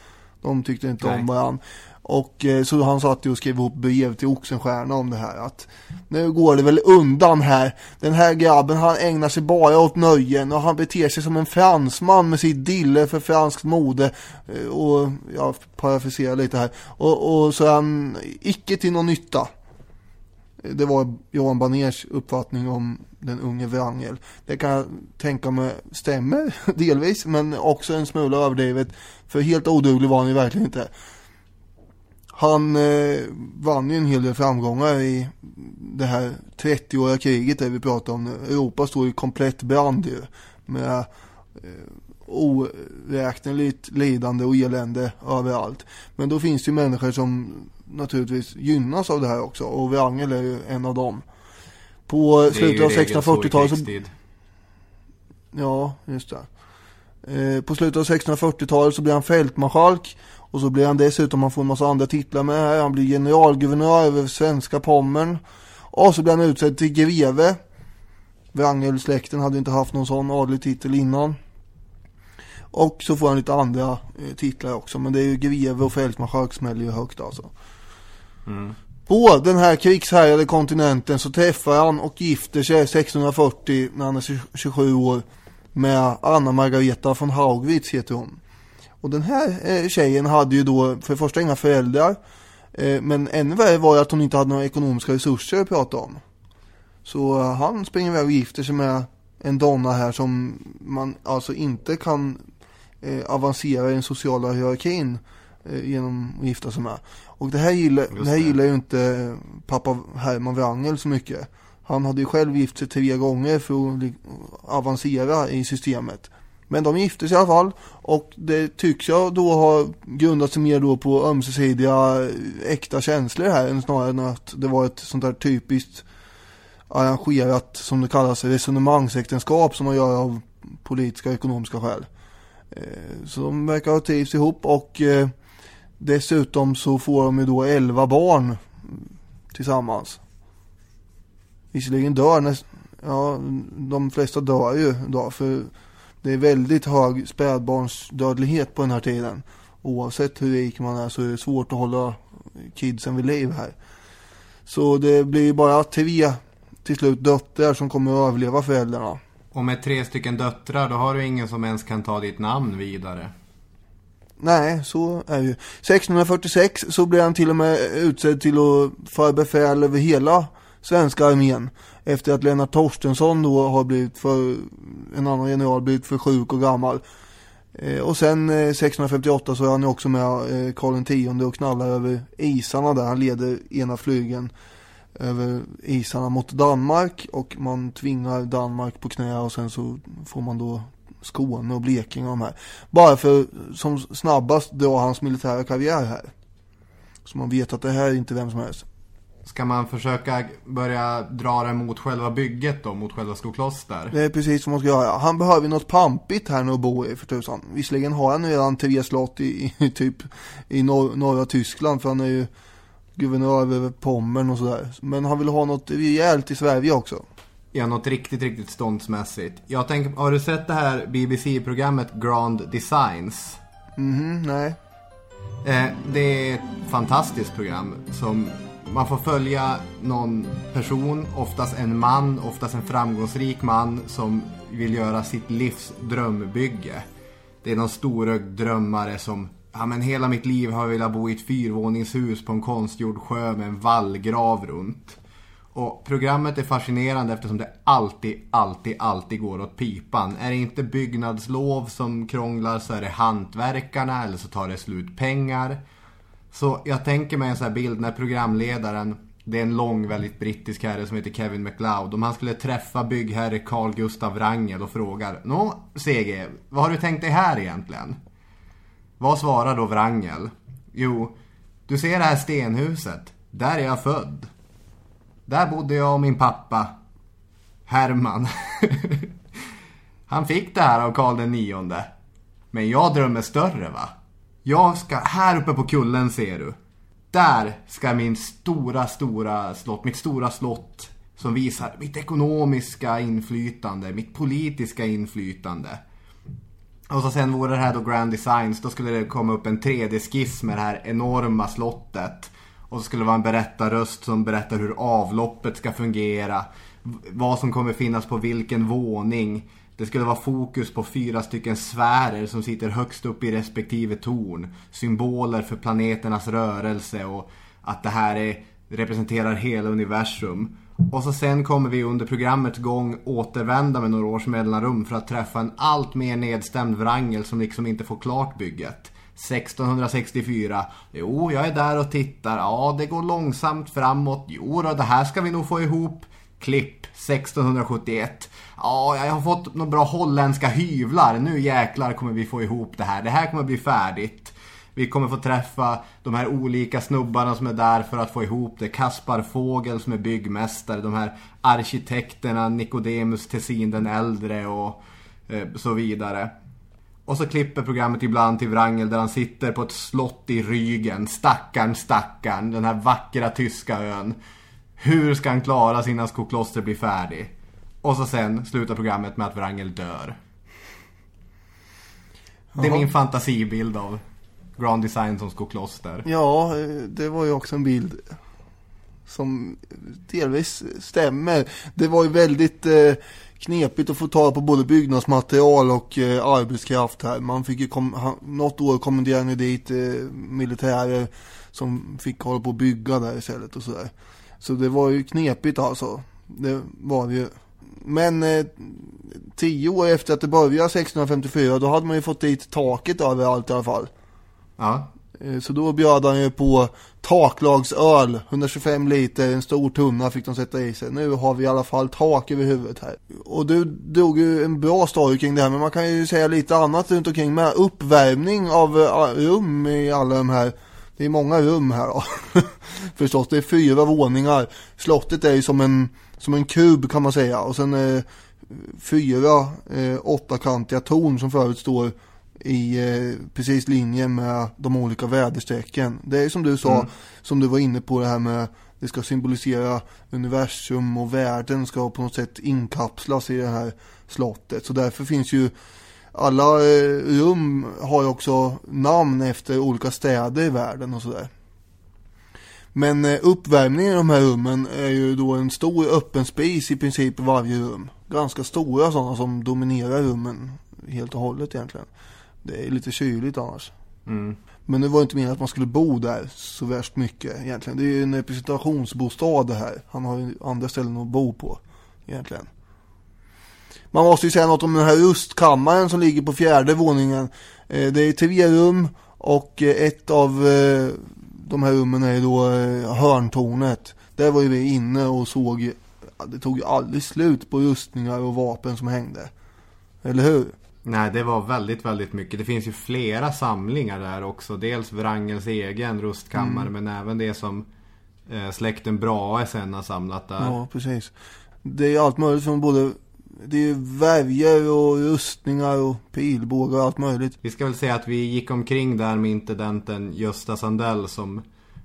De tyckte inte Nej. om varandra. Och eh, så han satt ju och skrev ihop brev till Oxenstierna om det här. Att nu går det väl undan här. Den här grabben han ägnar sig bara åt nöjen och han beter sig som en fransman med sitt dille för franskt mode. Eh, och jag parafraserar lite här. Och, och så är han icke till någon nytta. Det var Johan Baners uppfattning om den unge Wrangel. Det kan jag tänka mig stämmer delvis men också en smula överdrivet. För helt oduglig var han ju verkligen inte. Han eh, vann ju en hel del framgångar i det här 30-åriga kriget där vi pratar om. Europa stod i komplett brand ju. Med eh, oräkneligt lidande och elände överallt. Men då finns det ju människor som naturligtvis gynnas av det här också. Och Wrangel är ju en av dem. På slutet av 1640-talet så... Ja, just det. Eh, på slutet av 1640-talet så blir han fältmarskalk och så blir han dessutom, han får en massa andra titlar med här. Han blir generalguvernör över svenska Pommern. Och så blir han utsedd till greve. Wrangel-släkten hade inte haft någon sån adlig titel innan. Och så får han lite andra eh, titlar också. Men det är ju greve och fältmarskalk smäller ju högt alltså. Mm. På den här krigshärjade kontinenten så träffar han och gifter sig 1640 när han är 27 år med Anna Margareta von Haugwitz heter hon. Och den här eh, tjejen hade ju då för det första inga föräldrar. Eh, men ännu värre var att hon inte hade några ekonomiska resurser att prata om. Så han springer iväg och gifter sig med en donna här som man alltså inte kan eh, avancera i den sociala hierarkin eh, genom att gifta sig med. Och det här gillar, det. det här gillar ju inte pappa Herman Wrangel så mycket. Han hade ju själv gift sig tre gånger för att avancera i systemet. Men de gifte sig i alla fall och det tycks jag då ha grundat sig mer då på ömsesidiga eh, äkta känslor här än snarare än att det var ett sånt där typiskt arrangerat som det kallas resonemangsäktenskap som man gör av politiska och ekonomiska skäl. Eh, så de verkar ha trivs ihop och eh, dessutom så får de ju då 11 barn tillsammans. Visserligen dör ja, de flesta dör ju då för det är väldigt hög spädbarnsdödlighet på den här tiden. Oavsett hur rik man är så är det svårt att hålla kidsen vid liv här. Så det blir bara tre till slut döttrar som kommer att överleva föräldrarna. Och med tre stycken döttrar då har du ingen som ens kan ta ditt namn vidare. Nej, så är det ju. 1646 så blir han till och med utsedd till att föra befäl över hela svenska armén efter att Lennart Torstensson då har blivit för, en annan general blivit för sjuk och gammal. Eh, och sen eh, 1658 så är han ju också med eh, Karl X och knallar över isarna där. Han leder ena flygen över isarna mot Danmark och man tvingar Danmark på knä och sen så får man då Skåne och Blekinge och de här. Bara för som snabbast dra hans militära karriär här. Så man vet att det här är inte vem som helst. Ska man försöka börja dra det mot själva bygget då, mot själva Skokloster? Det är precis vad man ska göra. Han behöver något pampigt här nu att bo i för tusan. Visserligen har han redan tre slott i, i typ i nor norra Tyskland för han är ju guvernör över Pommern och sådär. Men han vill ha något rejält i Sverige också. Ja, något riktigt, riktigt ståndsmässigt. Jag tänker, har du sett det här BBC-programmet Grand Designs? Mhm, nej. Eh, det är ett fantastiskt program som man får följa någon person, oftast en man, oftast en framgångsrik man som vill göra sitt livs drömbygge. Det är någon storögd drömmare som Ja men hela mitt liv har jag velat bo i ett fyrvåningshus på en konstgjord sjö med en vallgrav runt. Och programmet är fascinerande eftersom det alltid, alltid, alltid går åt pipan. Är det inte byggnadslov som krånglar så är det hantverkarna eller så tar det slut pengar. Så jag tänker mig en sån här bild när programledaren, det är en lång väldigt brittisk herre som heter Kevin McLeod. Om han skulle träffa byggherre Carl Gustav Wrangel och frågar Nå, CG, vad har du tänkt dig här egentligen? Vad svarar då Wrangel? Jo, du ser det här stenhuset. Där är jag född. Där bodde jag och min pappa. Herman. Han fick det här av Karl den nionde. Men jag drömmer större va? Jag ska, här uppe på kullen ser du. Där ska min stora, stora slott, mitt stora slott som visar mitt ekonomiska inflytande, mitt politiska inflytande. Och så sen vore det här då Grand Designs, då skulle det komma upp en 3D-skiss med det här enorma slottet. Och så skulle det vara en berättarröst som berättar hur avloppet ska fungera. Vad som kommer finnas på vilken våning. Det skulle vara fokus på fyra stycken sfärer som sitter högst upp i respektive torn. Symboler för planeternas rörelse och att det här är, representerar hela universum. Och så sen kommer vi under programmets gång återvända med några års mellanrum för att träffa en allt mer nedstämd Wrangel som liksom inte får klart bygget. 1664. Jo, jag är där och tittar. Ja, det går långsamt framåt. Jo då, det här ska vi nog få ihop. Klipp 1671. Ja, jag har fått några bra holländska hyvlar. Nu jäklar kommer vi få ihop det här. Det här kommer bli färdigt. Vi kommer få träffa de här olika snubbarna som är där för att få ihop det. Kaspar Fågel som är byggmästare. De här arkitekterna Nicodemus Tessin den äldre och eh, så vidare. Och så klipper programmet ibland till Wrangel där han sitter på ett slott i Rügen. Stackarn, stackarn, den här vackra tyska ön. Hur ska han klara sig innan Skokloster blir färdig? Och så sen slutar programmet med att Wrangel dör. Det är min fantasibild av Grand Design som Skokloster. Ja, det var ju också en bild som delvis stämmer. Det var ju väldigt eh, knepigt att få tag på både byggnadsmaterial och eh, arbetskraft här. Man fick ju kom, han, något år kommenderade dit eh, militärer som fick hålla på att bygga där istället och sådär. Så det var ju knepigt alltså. Det var det ju. Men eh, tio år efter att det började 1654 då hade man ju fått dit taket överallt i alla fall. Ja. Eh, Så då bjöd han ju på taklagsöl, 125 liter, en stor tunna fick de sätta i sig. Nu har vi i alla fall tak över huvudet här. Och du drog ju en bra story kring det här, men man kan ju säga lite annat runt omkring med uppvärmning av eh, rum i alla de här. Det är många rum här då. Förstås, det är fyra våningar. Slottet är ju som en, som en kub kan man säga. Och sen eh, fyra eh, åttakantiga torn som förut står i eh, precis linje med de olika väderstrecken. Det är som du sa, som du var inne på det här med det ska symbolisera universum och världen ska på något sätt inkapslas i det här slottet. Så därför finns ju alla eh, rum har ju också namn efter olika städer i världen och sådär. Men eh, uppvärmningen i de här rummen är ju då en stor öppen spis i princip i varje rum. Ganska stora sådana som dominerar rummen helt och hållet egentligen. Det är lite kyligt annars. Men det var inte meningen att man skulle bo där så värst mycket egentligen. Det är ju en representationsbostad det här. Han har ju andra ställen att bo på egentligen. Man måste ju säga något om den här rustkammaren som ligger på fjärde våningen. Eh, Det är tre rum och eh, ett av eh, de här rummen är då hörntornet. Där var ju vi inne och såg, det tog ju aldrig slut på rustningar och vapen som hängde. Eller hur? Nej, det var väldigt, väldigt mycket. Det finns ju flera samlingar där också. Dels Wrangels egen rustkammare, men även det som släkten Brahe sen har samlat där. Ja, precis. Det är allt möjligt från både det är värjor och rustningar och pilbågar och allt möjligt. Vi ska väl säga att vi gick omkring där med intendenten Gösta Sandell som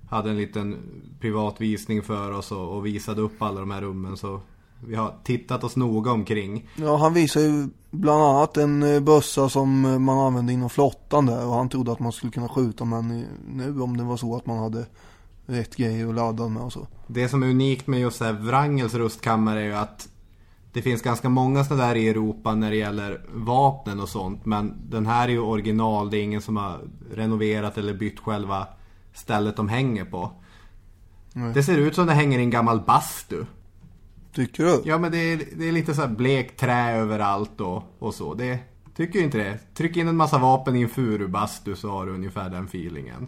hade en liten privat visning för oss och, och visade upp alla de här rummen. Så vi har tittat oss noga omkring. Ja, han visar ju bland annat en eh, bössa som eh, man använde inom flottan där och han trodde att man skulle kunna skjuta men eh, nu om det var så att man hade rätt grejer att ladda med och så. Det som är unikt med just det här Wrangels rustkammare är ju att det finns ganska många sådana där i Europa när det gäller vapnen och sånt. Men den här är ju original. Det är ingen som har renoverat eller bytt själva stället de hänger på. Nej. Det ser ut som det hänger i en gammal bastu. Tycker du? Ja men det är, det är lite så här blekt trä överallt och, och så. Det, tycker ju inte det. Tryck in en massa vapen i en furubastu så har du ungefär den feelingen.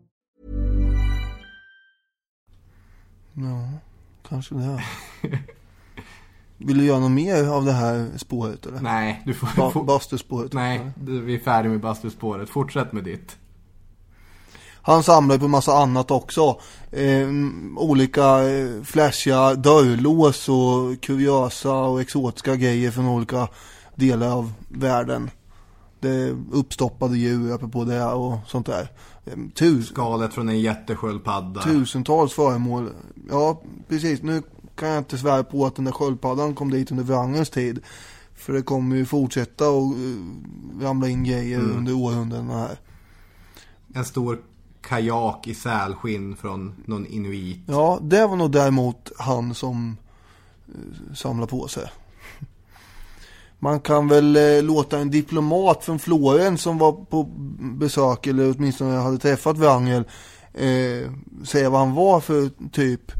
Ja, kanske det. Vill du göra något mer av det här spåret eller? Nej, du får... Ba- Bastuspåret? Nej, du- vi är färdiga med bastuspåret. Fortsätt med ditt. Han samlar på massa annat också. Eh, olika flashiga dörrlås och kuriosa och exotiska grejer från olika delar av världen. Det är uppstoppade djur apropå det och sånt där. Eh, Tus, Skalet från en jättesköldpadda. tusentals föremål. Ja, precis. Nu kan jag inte svära på att den där sköldpaddan kom dit under Wrangells tid. För det kommer ju fortsätta och eh, ramla in grejer Mm. under århundradena här. En stor kajak i sälskinn från någon inuit. Ja, det var nog däremot han som eh, samlar på sig. Man kan väl eh, låta en diplomat från Florens som var på besök eller åtminstone hade träffat Wrangel eh, säga vad han var för typ.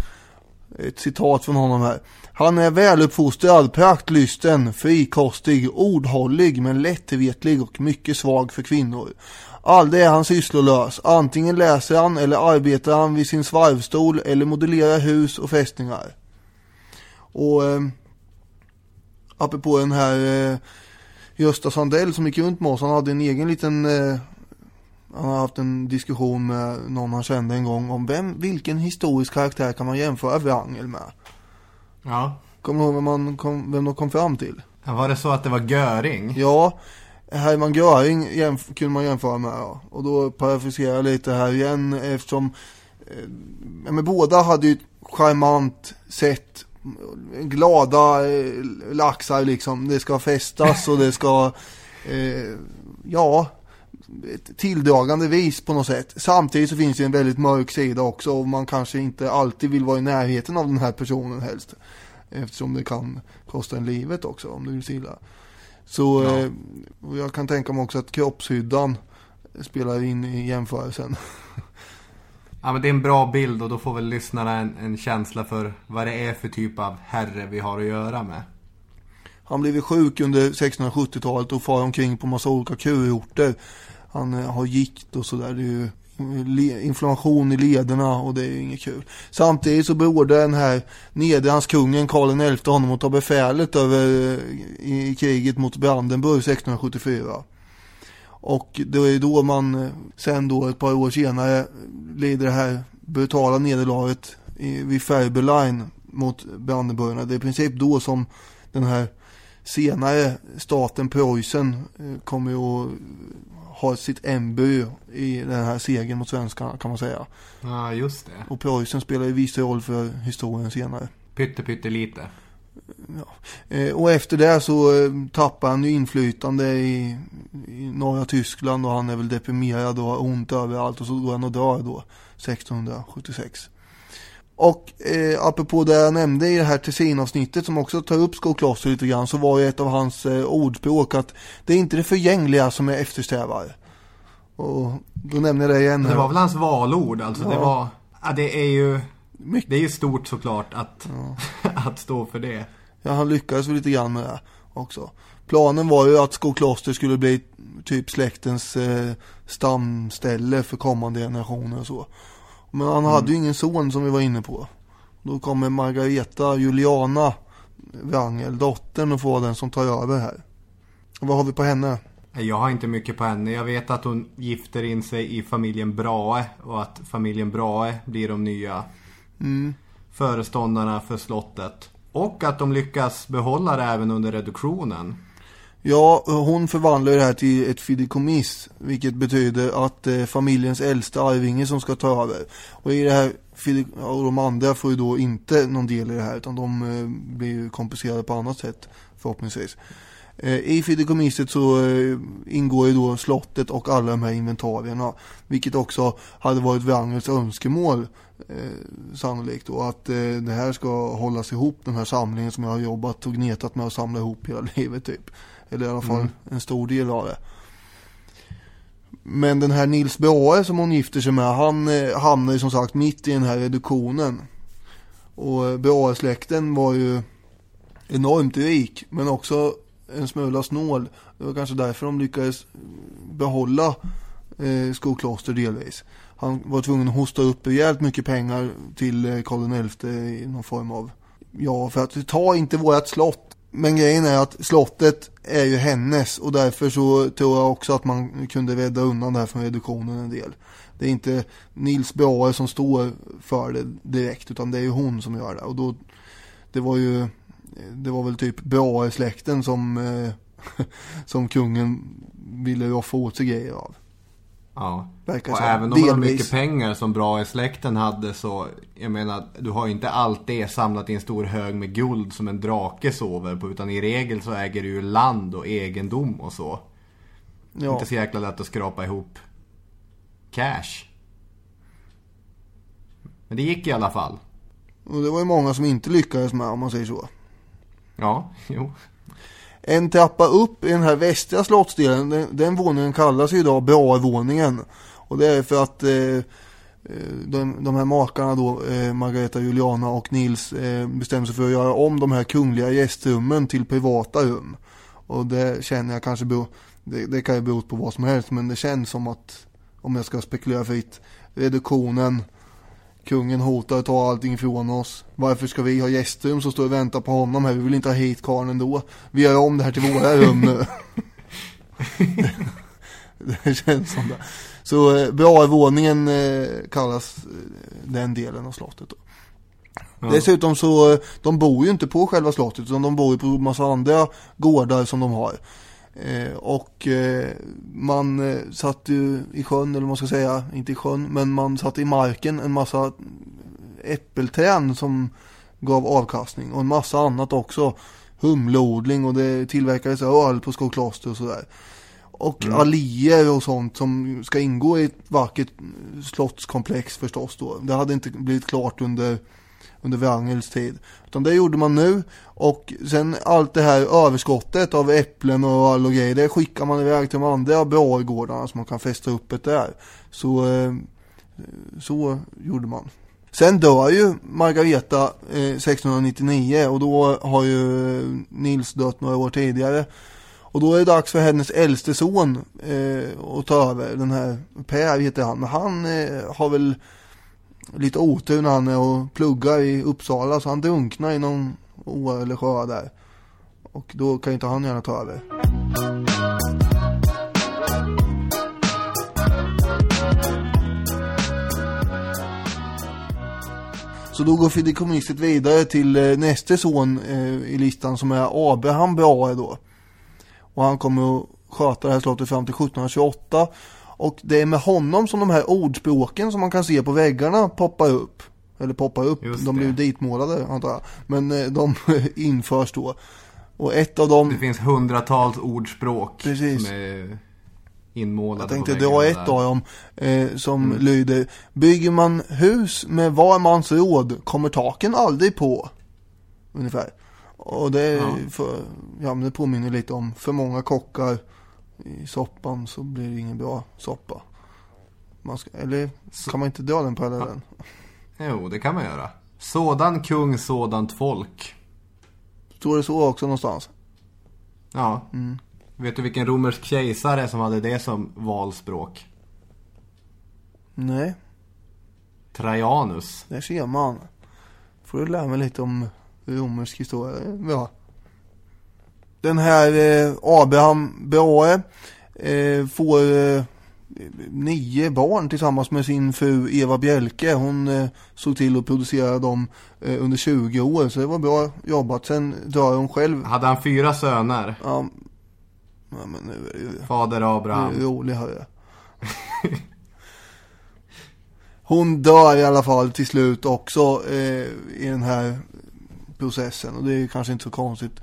Ett citat från honom här. Han är väluppfostrad, praktlysten, frikostig, ordhållig men lättvetlig och mycket svag för kvinnor. Aldrig är han sysslolös. Antingen läser han eller arbetar han vid sin svarvstol eller modellerar hus och fästningar. Och eh, apropå den här eh, Gösta Sandell som gick runt med oss. Han hade en egen liten eh, han har haft en diskussion med någon han kände en gång om vem, vilken historisk karaktär kan man jämföra Wrangel med? Ja. Kommer du ihåg vem, man kom, vem de kom fram till? Var det så att det var Göring? Ja, Hermann Göring jämf- kunde man jämföra med. Ja. Och då parafraserar jag lite här igen eftersom eh, ja, men båda hade ju ett charmant sätt. Glada eh, laxar liksom. Det ska festas och det ska, eh, ja, tilldragande vis på något sätt. Samtidigt så finns det en väldigt mörk sida också och man kanske inte alltid vill vara i närheten av den här personen helst. Eftersom det kan kosta en livet också om det vill illa. Så Ja. eh, jag kan tänka mig också att kroppshyddan spelar in i jämförelsen. Ja men det är en bra bild och då får väl lyssnarna en, en känsla för vad det är för typ av herre vi har att göra med. Han blev ju sjuk under 1670-talet och far omkring på massa olika kurorter. Han eh, har gikt och sådär. Det är ju eh, inflammation i lederna och det är ju inget kul. Samtidigt så beordrar den här Nederlandskungen Karl XI honom att ta befälet över eh, i kriget mot Brandenburg 1674. Och det är då man eh, sen då ett par år senare lider det här brutala nederlaget i, vid Färberlein mot Brandenburgarna. Det är i princip då som den här senare staten Preussen eh, kommer att ha sitt embryo i den här segern mot svenskarna kan man säga. Ja just det. Och Preussen spelar ju viss roll för historien senare. Pytte pytte lite. Eh, och efter det så eh, tappar han ju inflytande i, i norra Tyskland och han är väl deprimerad och har ont överallt och så går han och dör då 1676. Och eh, apropå det jag nämnde i det här Tessin-avsnittet som också tar upp Skokloster lite grann så var ju ett av hans eh, ordspråk att det är inte det förgängliga som jag eftersträvar. Och då nämner jag det igen. Det var väl hans valord alltså. Det Ja. var... Ja, det är ju... Mycket. Det är ju stort såklart att, att stå för det. Ja, han lyckades väl lite grann med det också. Planen var ju att Skokloster skulle bli typ släktens eh, stamställe för kommande generationer och så. Men han hade ju ingen son som vi var inne på. Då kommer Margareta Juliana Wrangel, dottern, och få den som tar över här. Vad har vi på henne? Jag har inte mycket på henne. Jag vet att hon gifter in sig i familjen Brahe och att familjen Brahe blir de nya föreståndarna för slottet. Och att de lyckas behålla det även under reduktionen. Ja, hon förvandlar det här till ett fideikommiss, vilket betyder att eh, familjens äldsta arvinge som ska ta över. Och i det här, och de andra får ju då inte någon del i det här, utan de eh, blir ju kompenserade på annat sätt, förhoppningsvis. Eh, I fideikommisset så eh, ingår ju då slottet och alla de här inventarierna, vilket också hade varit Wrangels önskemål eh, sannolikt då att eh, det här ska hållas ihop den här samlingen som jag har jobbat och gnetat med att samla ihop hela livet typ. Eller i alla fall en stor del av det. Men den här Nils Brahe som hon gifter sig med, han eh, hamnar ju som sagt mitt i den här reduktionen. Och Brahe-släkten var ju enormt rik, men också en smula snål. Det var kanske därför de lyckades eh, behålla eh, Skokloster delvis. Han var tvungen att hosta upp rejält mycket pengar till eh, Karl XI i någon form av, ja för att ta inte vårat slott. Men grejen är att slottet är ju hennes och därför så tror jag också att man kunde rädda undan det här från reduktionen en del. Det är inte Nils Brahe som står för det direkt utan det är ju hon som gör det. Och då, det var ju, det var väl typ Brahe-släkten som, eh, som kungen ville roffa åt sig grejer av. Ja. Verkar Och så. även om de har Delvis. mycket pengar som bra i släkten hade så, jag menar, du har inte alltid samlat i en stor hög med guld som en drake sover på, utan i regel så äger du ju land och egendom och så. Ja. Inte så jäkla lätt att skrapa ihop cash. Men det gick i alla fall. Och det var ju många som inte lyckades med om man säger så. Ja, jo. En trappa upp i den här västra slottsdelen, den, den våningen kallas ju idag Brahe-våningen. Och det är för att eh, eh, de, de här makarna då, eh, Margareta Juliana och Nils, eh, bestämde sig för att göra om de här kungliga gästrummen till privata rum. Och det känner jag kanske beror, det, det kan ju bero på vad som helst, men det känns som att, om jag ska spekulera fritt, reduktionen, Kungen hotar att ta allting ifrån oss. Varför ska vi ha gästrum som står och väntar på honom här? Vi vill inte ha hit karln ändå. Vi gör om det här till våra rum nu. det känns som det. Så eh, Brahe-våningen eh, kallas eh, den delen av slottet. Då. Dessutom så, de bor ju inte på själva slottet utan de bor ju på massa andra gårdar som de har. Eh, och eh, man eh, satt ju i sjön, eller man ska säga, inte i sjön, men man satte i marken en massa äppelträd som gav avkastning och en massa annat också. Humleodling och det tillverkades öl på Skokloster och sådär. Och alléer och sånt som ska ingå i ett vackert slottskomplex förstås då. Det hade inte blivit klart under under Wrangels tid. Utan det gjorde man nu och sen allt det här överskottet av äpplen och all och grejer det skickar man iväg till de andra brargårdarna så man kan fästa upp det där. Så, eh, så gjorde man. Sen dör ju Margareta eh, 1699 och då har ju Nils dött några år tidigare. Och då är det dags för hennes äldste son eh, att ta över. Den här Per heter han. Men han eh, har väl lite otur när han är och pluggar i Uppsala så han drunknar i någon å eller sjö där. Och då kan inte han gärna ta över. Så då går fideikommisset vidare till eh, nästa son eh, i listan som är Abraham Brahe då. Och han kommer att sköta det här slottet fram till 1728. Och det är med honom som de här ordspråken som man kan se på väggarna poppar upp. Eller poppar upp, Just de blir ju ditmålade antar jag. Men eh, de införs då. Och ett av dem... Det finns hundratals ordspråk Precis. som är inmålade Jag tänkte dra ett där. av dem eh, som lyder Bygger man hus med var mans råd kommer taken aldrig på. Ungefär. Och det, är Ja. för, ja, men det påminner lite om för många kockar i soppan så blir det ingen bra soppa. Ska, eller kan man inte dra den parallellen? Jo, det kan man göra. Sådan kung, sådant folk. Står det så också någonstans? Ja. Mm. Vet du vilken romersk kejsare som hade det som valspråk? Nej, Trajanus. där ser man. Får du lära mig lite om romersk historia. Ja. Den här eh, Abraham Brahe eh, får eh, nio barn tillsammans med sin fru Eva Bjelke. Hon eh, såg till att producera dem eh, under 20 år så det var bra jobbat. Sen dör hon själv. Hade han fyra söner? Ja, ja men nu är det Fader Abraham. Nu är rolig hörru. Hon dör i alla fall till slut också eh, i den här processen och det är kanske inte så konstigt.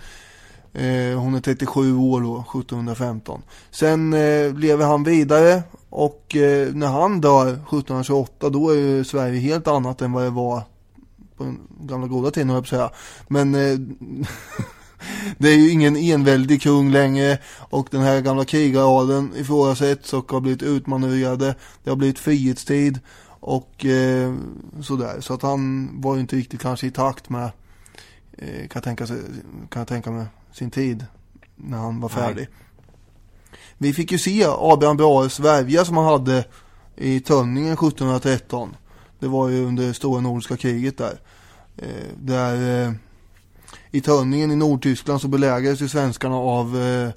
Eh, hon är 37 år då, 1715. Sen eh, lever han vidare och eh, när han dör 1728 då är ju Sverige helt annat än vad det var på den gamla goda tiden höll jag på att säga. Men eh, det är ju ingen enväldig kung längre och den här gamla krigaradeln ifrågasätts och har blivit utmanövrerade. Det har blivit frihetstid och eh, sådär. Så att han var ju inte riktigt kanske i takt med, eh, kan, jag tänka sig, kan jag tänka mig, sin tid när han var Nej. färdig. Vi fick ju se Abraham Brahes värja som han hade i Tönningen 1713. Det var ju under stora nordiska kriget där. Eh, där eh, i Tönningen i Nordtyskland så belägrades ju svenskarna av eh,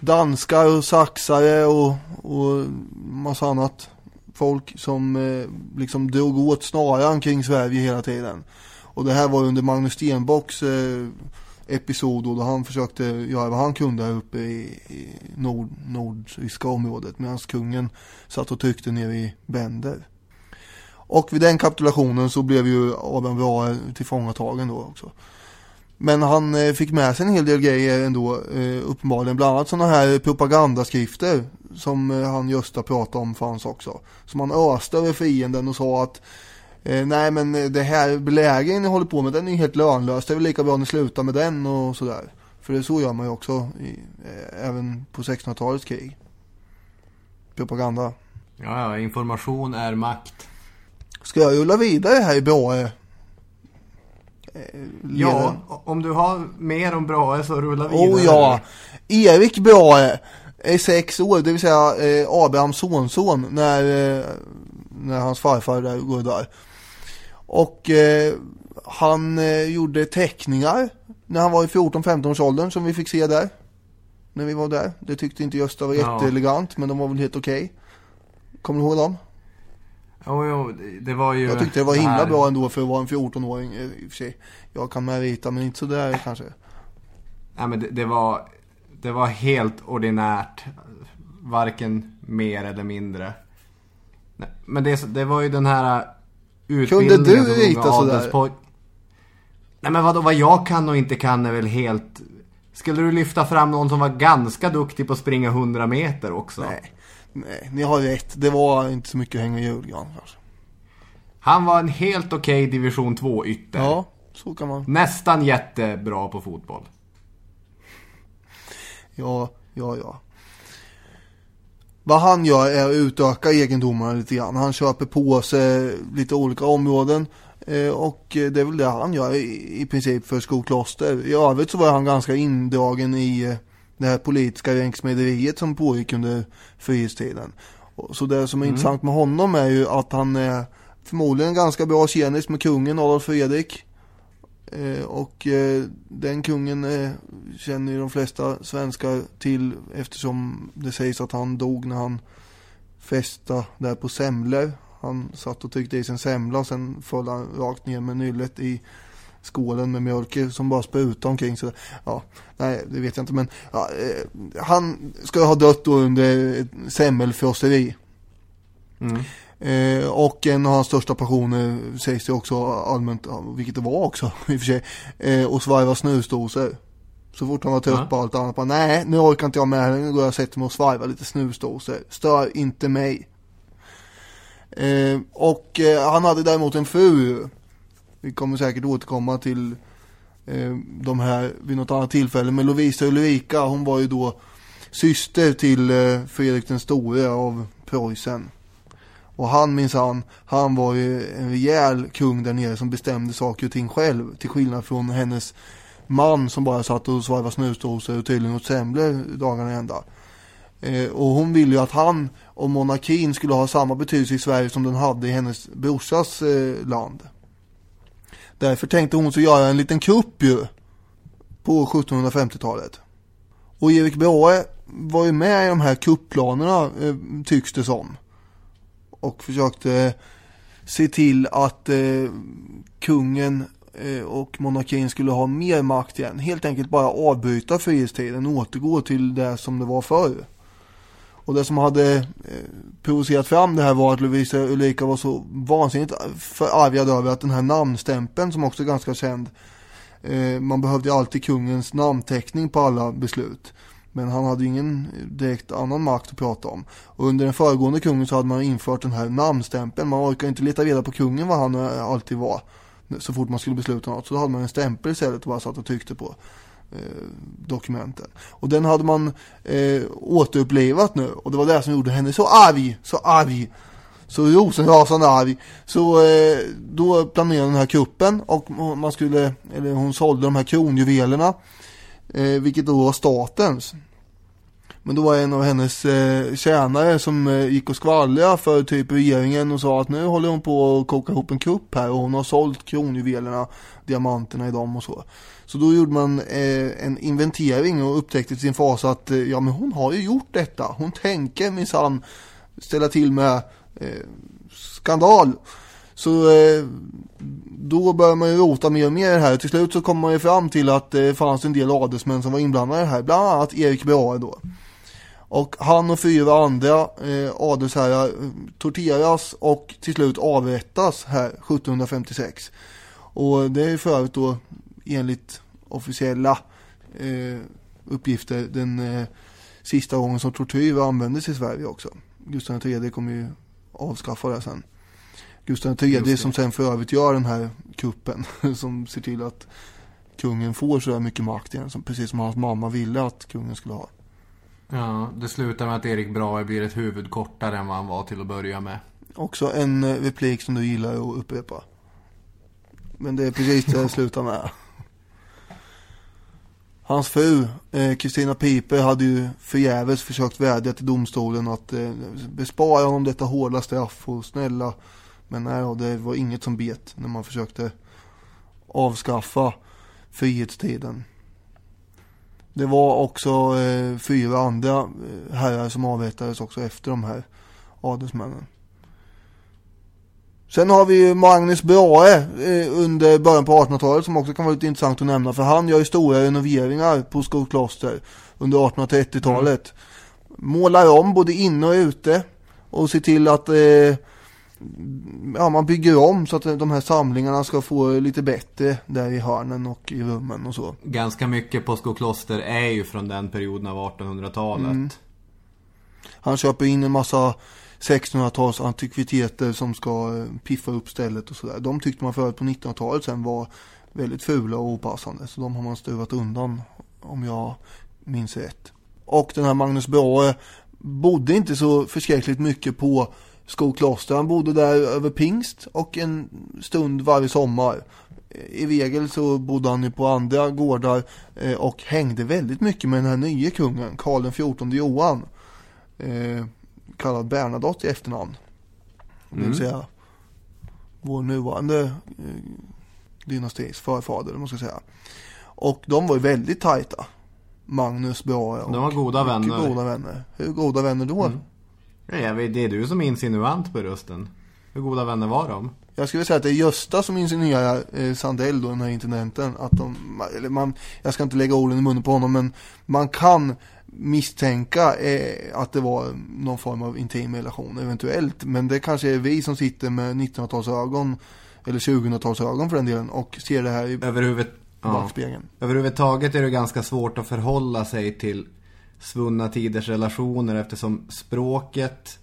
danskar och saxare och, och massa annat folk som eh, liksom drog åt snaran kring Sverige hela tiden. Och det här var under Magnus Stenbocks eh, episod då han försökte göra vad han kunde här uppe i, i nord, nordiska området medan kungen satt och tryckte ner i Bender. Och vid den kapitulationen så blev ju Adam Brahe tillfångatagen då också. Men han eh, fick med sig en hel del grejer ändå, eh, uppenbarligen. Bland annat sådana här propagandaskrifter som eh, han Gösta pratade om fanns också. Som han öste över fienden och sa att eh, nej men det här belägringen ni håller på med den är ju helt lönlös. Det är väl lika bra att ni slutar med den och sådär. För det så gör man ju också i, eh, även på 1600-talets krig. Propaganda. Ja, ja, information är makt. Ska jag rulla vidare här i Brahe? Eh, Ja, om du har mer om Brahe så rulla vidare. Oh ja, Erik Brahe är sex år, det vill säga eh, Abrahams sonson när, eh, när hans farfar där går där. Och eh, han eh, gjorde teckningar när han var i 14-15 års åldern som vi fick se där. När vi var där. Det tyckte inte Gösta var Ja. jätteelegant men de var väl helt okej. Kommer du ihåg dem? Jo, jo, det- var ju... Jag tyckte det var himla här- bra ändå för att vara en 14-åring eh, i och för sig. Jag kan med rita men inte sådär kanske. Nej, men det, det var... Det var helt ordinärt. Varken mer eller mindre. Men det, det var ju den här utbildningen du rita sådär? Nej men vadå, vad jag kan och inte kan är väl helt... Skulle du lyfta fram någon som var ganska duktig på att springa 100 meter också? Nej, nej, ni har rätt. Det var inte så mycket hänga i julgran kanske. Han var en helt okej division 2 ytter. Ja, så kan man. Nästan jättebra på fotboll. Ja, ja, ja. Vad han gör är att utöka egendomarna lite grann. Han köper på sig lite olika områden. eh, Och det är väl det han gör i, princip för Skokloster. I övrigt så var han ganska indragen i eh, det här politiska ränksmederiet som pågick under frihetstiden. Så det som är intressant med honom är ju att han är förmodligen en ganska bra tjenis med kungen Adolf Fredrik. Eh, och eh, den kungen eh, känner ju de flesta svenskar till eftersom det sägs att han dog när han festa där på semlor. Han satt och tryckte i sig en semla och sen föll han rakt ner med nyllet i skålen med mjölk som bara sprutade omkring så ja, nej det vet jag inte men ja, eh, han ska ha dött då under ett semmelfrosseri. Mm. Eh, och en av hans största passioner sägs det också allmänt, vilket det var också i och för sig, eh, att svarva snusdosor. Så fort han var trött på allt annat. Bara, Nej, nu orkar inte jag med här. Nu går jag och sätter mig och svarvar lite snusdosor. Stör inte mig. Eh, och eh, han hade däremot en fru. Vi kommer säkert återkomma till eh, de här vid något annat tillfälle. Men Lovisa Ulrika, hon var ju då syster till eh, Fredrik den store av Preussen. Och han minsann, han var ju en rejäl kung där nere som bestämde saker och ting själv. Till skillnad från hennes man som bara satt och svarvade snusdosor och tydligen åt semlor dagarna i ända. Eh, och hon ville ju att han och monarkin skulle ha samma betydelse i Sverige som den hade i hennes brorsas eh, land. Därför tänkte hon så göra en liten kupp ju. På 1750-talet. Och Erik Brahe var ju med i de här kuppplanerna eh, tycks det som. Och försökte eh, se till att eh, kungen eh, och monarkin skulle ha mer makt igen. Helt enkelt bara avbryta frihetstiden och återgå till det som det var förr. Och det som hade eh, provocerat fram det här var att Lovisa Ulrika var så vansinnigt förargad över att den här namnstämpeln som också är ganska känd. Eh, man behövde ju alltid kungens namnteckning på alla beslut. Men han hade ju ingen direkt annan makt att prata om. Och under den föregående kungen så hade man infört den här namnstämpeln. Man orkar inte leta reda på kungen vad han eh, alltid var. Så fort man skulle besluta något. Så då hade man en stämpel istället och bara satt och tryckte på eh, dokumenten. Och den hade man eh, återupplivat nu. Och det var det som gjorde henne så arg, så arg. Så rosenrasande arg. Så eh, då planerade den här kuppen och man skulle, eller hon sålde de här kronjuvelerna. Eh, vilket då var statens. Men då var en av hennes eh, tjänare som eh, gick och skvallrade för typ regeringen och sa att nu håller hon på att koka ihop en kupp här och hon har sålt kronjuvelerna, diamanterna i dem och så. Så då gjorde man eh, en inventering och upptäckte till sin fas att eh, ja men hon har ju gjort detta. Hon tänker minsann ställa till med eh, skandal. Så eh, då börjar man ju rota mer och mer i det här. Till slut så kommer man ju fram till att det fanns en del adelsmän som var inblandade här. Bland annat Erik Brahe då. Och han och fyra andra eh, adelsherrar eh, torteras och till slut avrättas här 1756. Och det är för övrigt då enligt officiella eh, uppgifter den eh, sista gången som tortyr användes i Sverige också. Gustav III kommer ju avskaffa det sen. Gustav III som sen för övrigt gör den här kuppen som ser till att kungen får så mycket makt igen, som, precis som hans mamma ville att kungen skulle ha. Ja, det slutar med att Erik Brahe blir ett huvud kortare än vad han var till att börja med. Också en eh, replik som du gillar att upprepa. Men det är precis det det slutar med. Hans fru, eh, Kristina Piper, hade ju förgäves försökt vädja till domstolen att eh, bespara honom detta hårda straff och snälla. Men nej, det var inget som bet när man försökte avskaffa frihetstiden. Det var också eh, fyra andra eh, herrar som avrättades också efter de här adelsmännen. Sen har vi ju Magnus Brahe eh, under början på 1800-talet som också kan vara lite intressant att nämna för han gör ju stora renoveringar på Skokloster under 1830-talet. Målar om både inne och ute och ser till att eh, ja, man bygger om så att de här samlingarna ska få lite bättre där i hörnen och i rummen och så. Ganska mycket på Skokloster är ju från den perioden av 1800-talet. Mm. Han köper in en massa 1600-tals antikviteter som ska eh, piffa upp stället och sådär. De tyckte man förut på 1900-talet sen var väldigt fula och opassande. Så de har man stuvat undan om jag minns rätt. Och den här Magnus Brahe bodde inte så förskräckligt mycket på Skokloster. Han bodde där över pingst och en stund varje sommar. I regel så bodde han ju på andra gårdar eh, och hängde väldigt mycket med den här nye kungen, Karl XIV Johan. Eh, kallad Bernadotte i efternamn. Det vill Mm. säga vår nuvarande eh, dynastis förfader, man ska säga. Och de var ju väldigt tajta. Magnus Brahe och De var goda vänner. goda vänner. Hur goda vänner då? Mm. Ja, vet, det är du som är insinuant på rösten. Hur goda vänner var de? Jag skulle säga att det är Gösta som insinuerar eh, Sandell då, den här intendenten. Att de, eller man, jag ska inte lägga orden i munnen på honom, men man kan misstänka eh, att det var någon form av intim relation, eventuellt. Men det kanske är vi som sitter med 1900-talsögon, eller 2000-talsögon för den delen, och ser det här i... Överhuvud, backspegeln. Överhuvudtaget är det ganska svårt att förhålla sig till svunna tiders relationer eftersom språket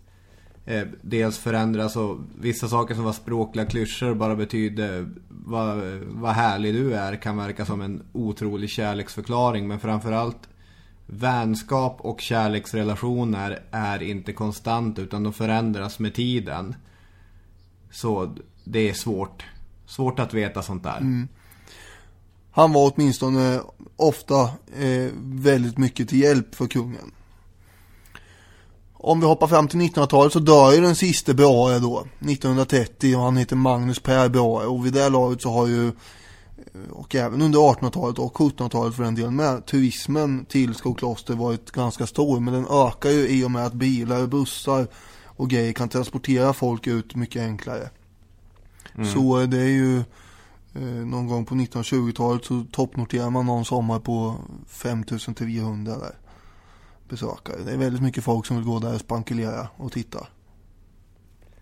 eh, dels förändras och vissa saker som var språkliga klyschor bara betyder vad, vad härlig du är kan verka som en otrolig kärleksförklaring men framförallt vänskap och kärleksrelationer är inte konstant utan de förändras med tiden. Så det är svårt. Svårt att veta sånt där. Mm. Han var åtminstone ofta eh, väldigt mycket till hjälp för kungen. Om vi hoppar fram till 1900-talet så dör ju den sista Brahe då, 1930 och han heter Magnus Per Brahe och vid det laget så har ju eh, och även under 1800-talet och 1700-talet för den delen med turismen till Skokloster varit ganska stor men den ökar ju i och med att bilar, bussar och grejer kan transportera folk ut mycket enklare. Så det är ju eh, någon gång på 1920-talet så toppnoterar man någon sommar på 5300 där besökare. Det är väldigt mycket folk som vill gå där och spankulera och titta.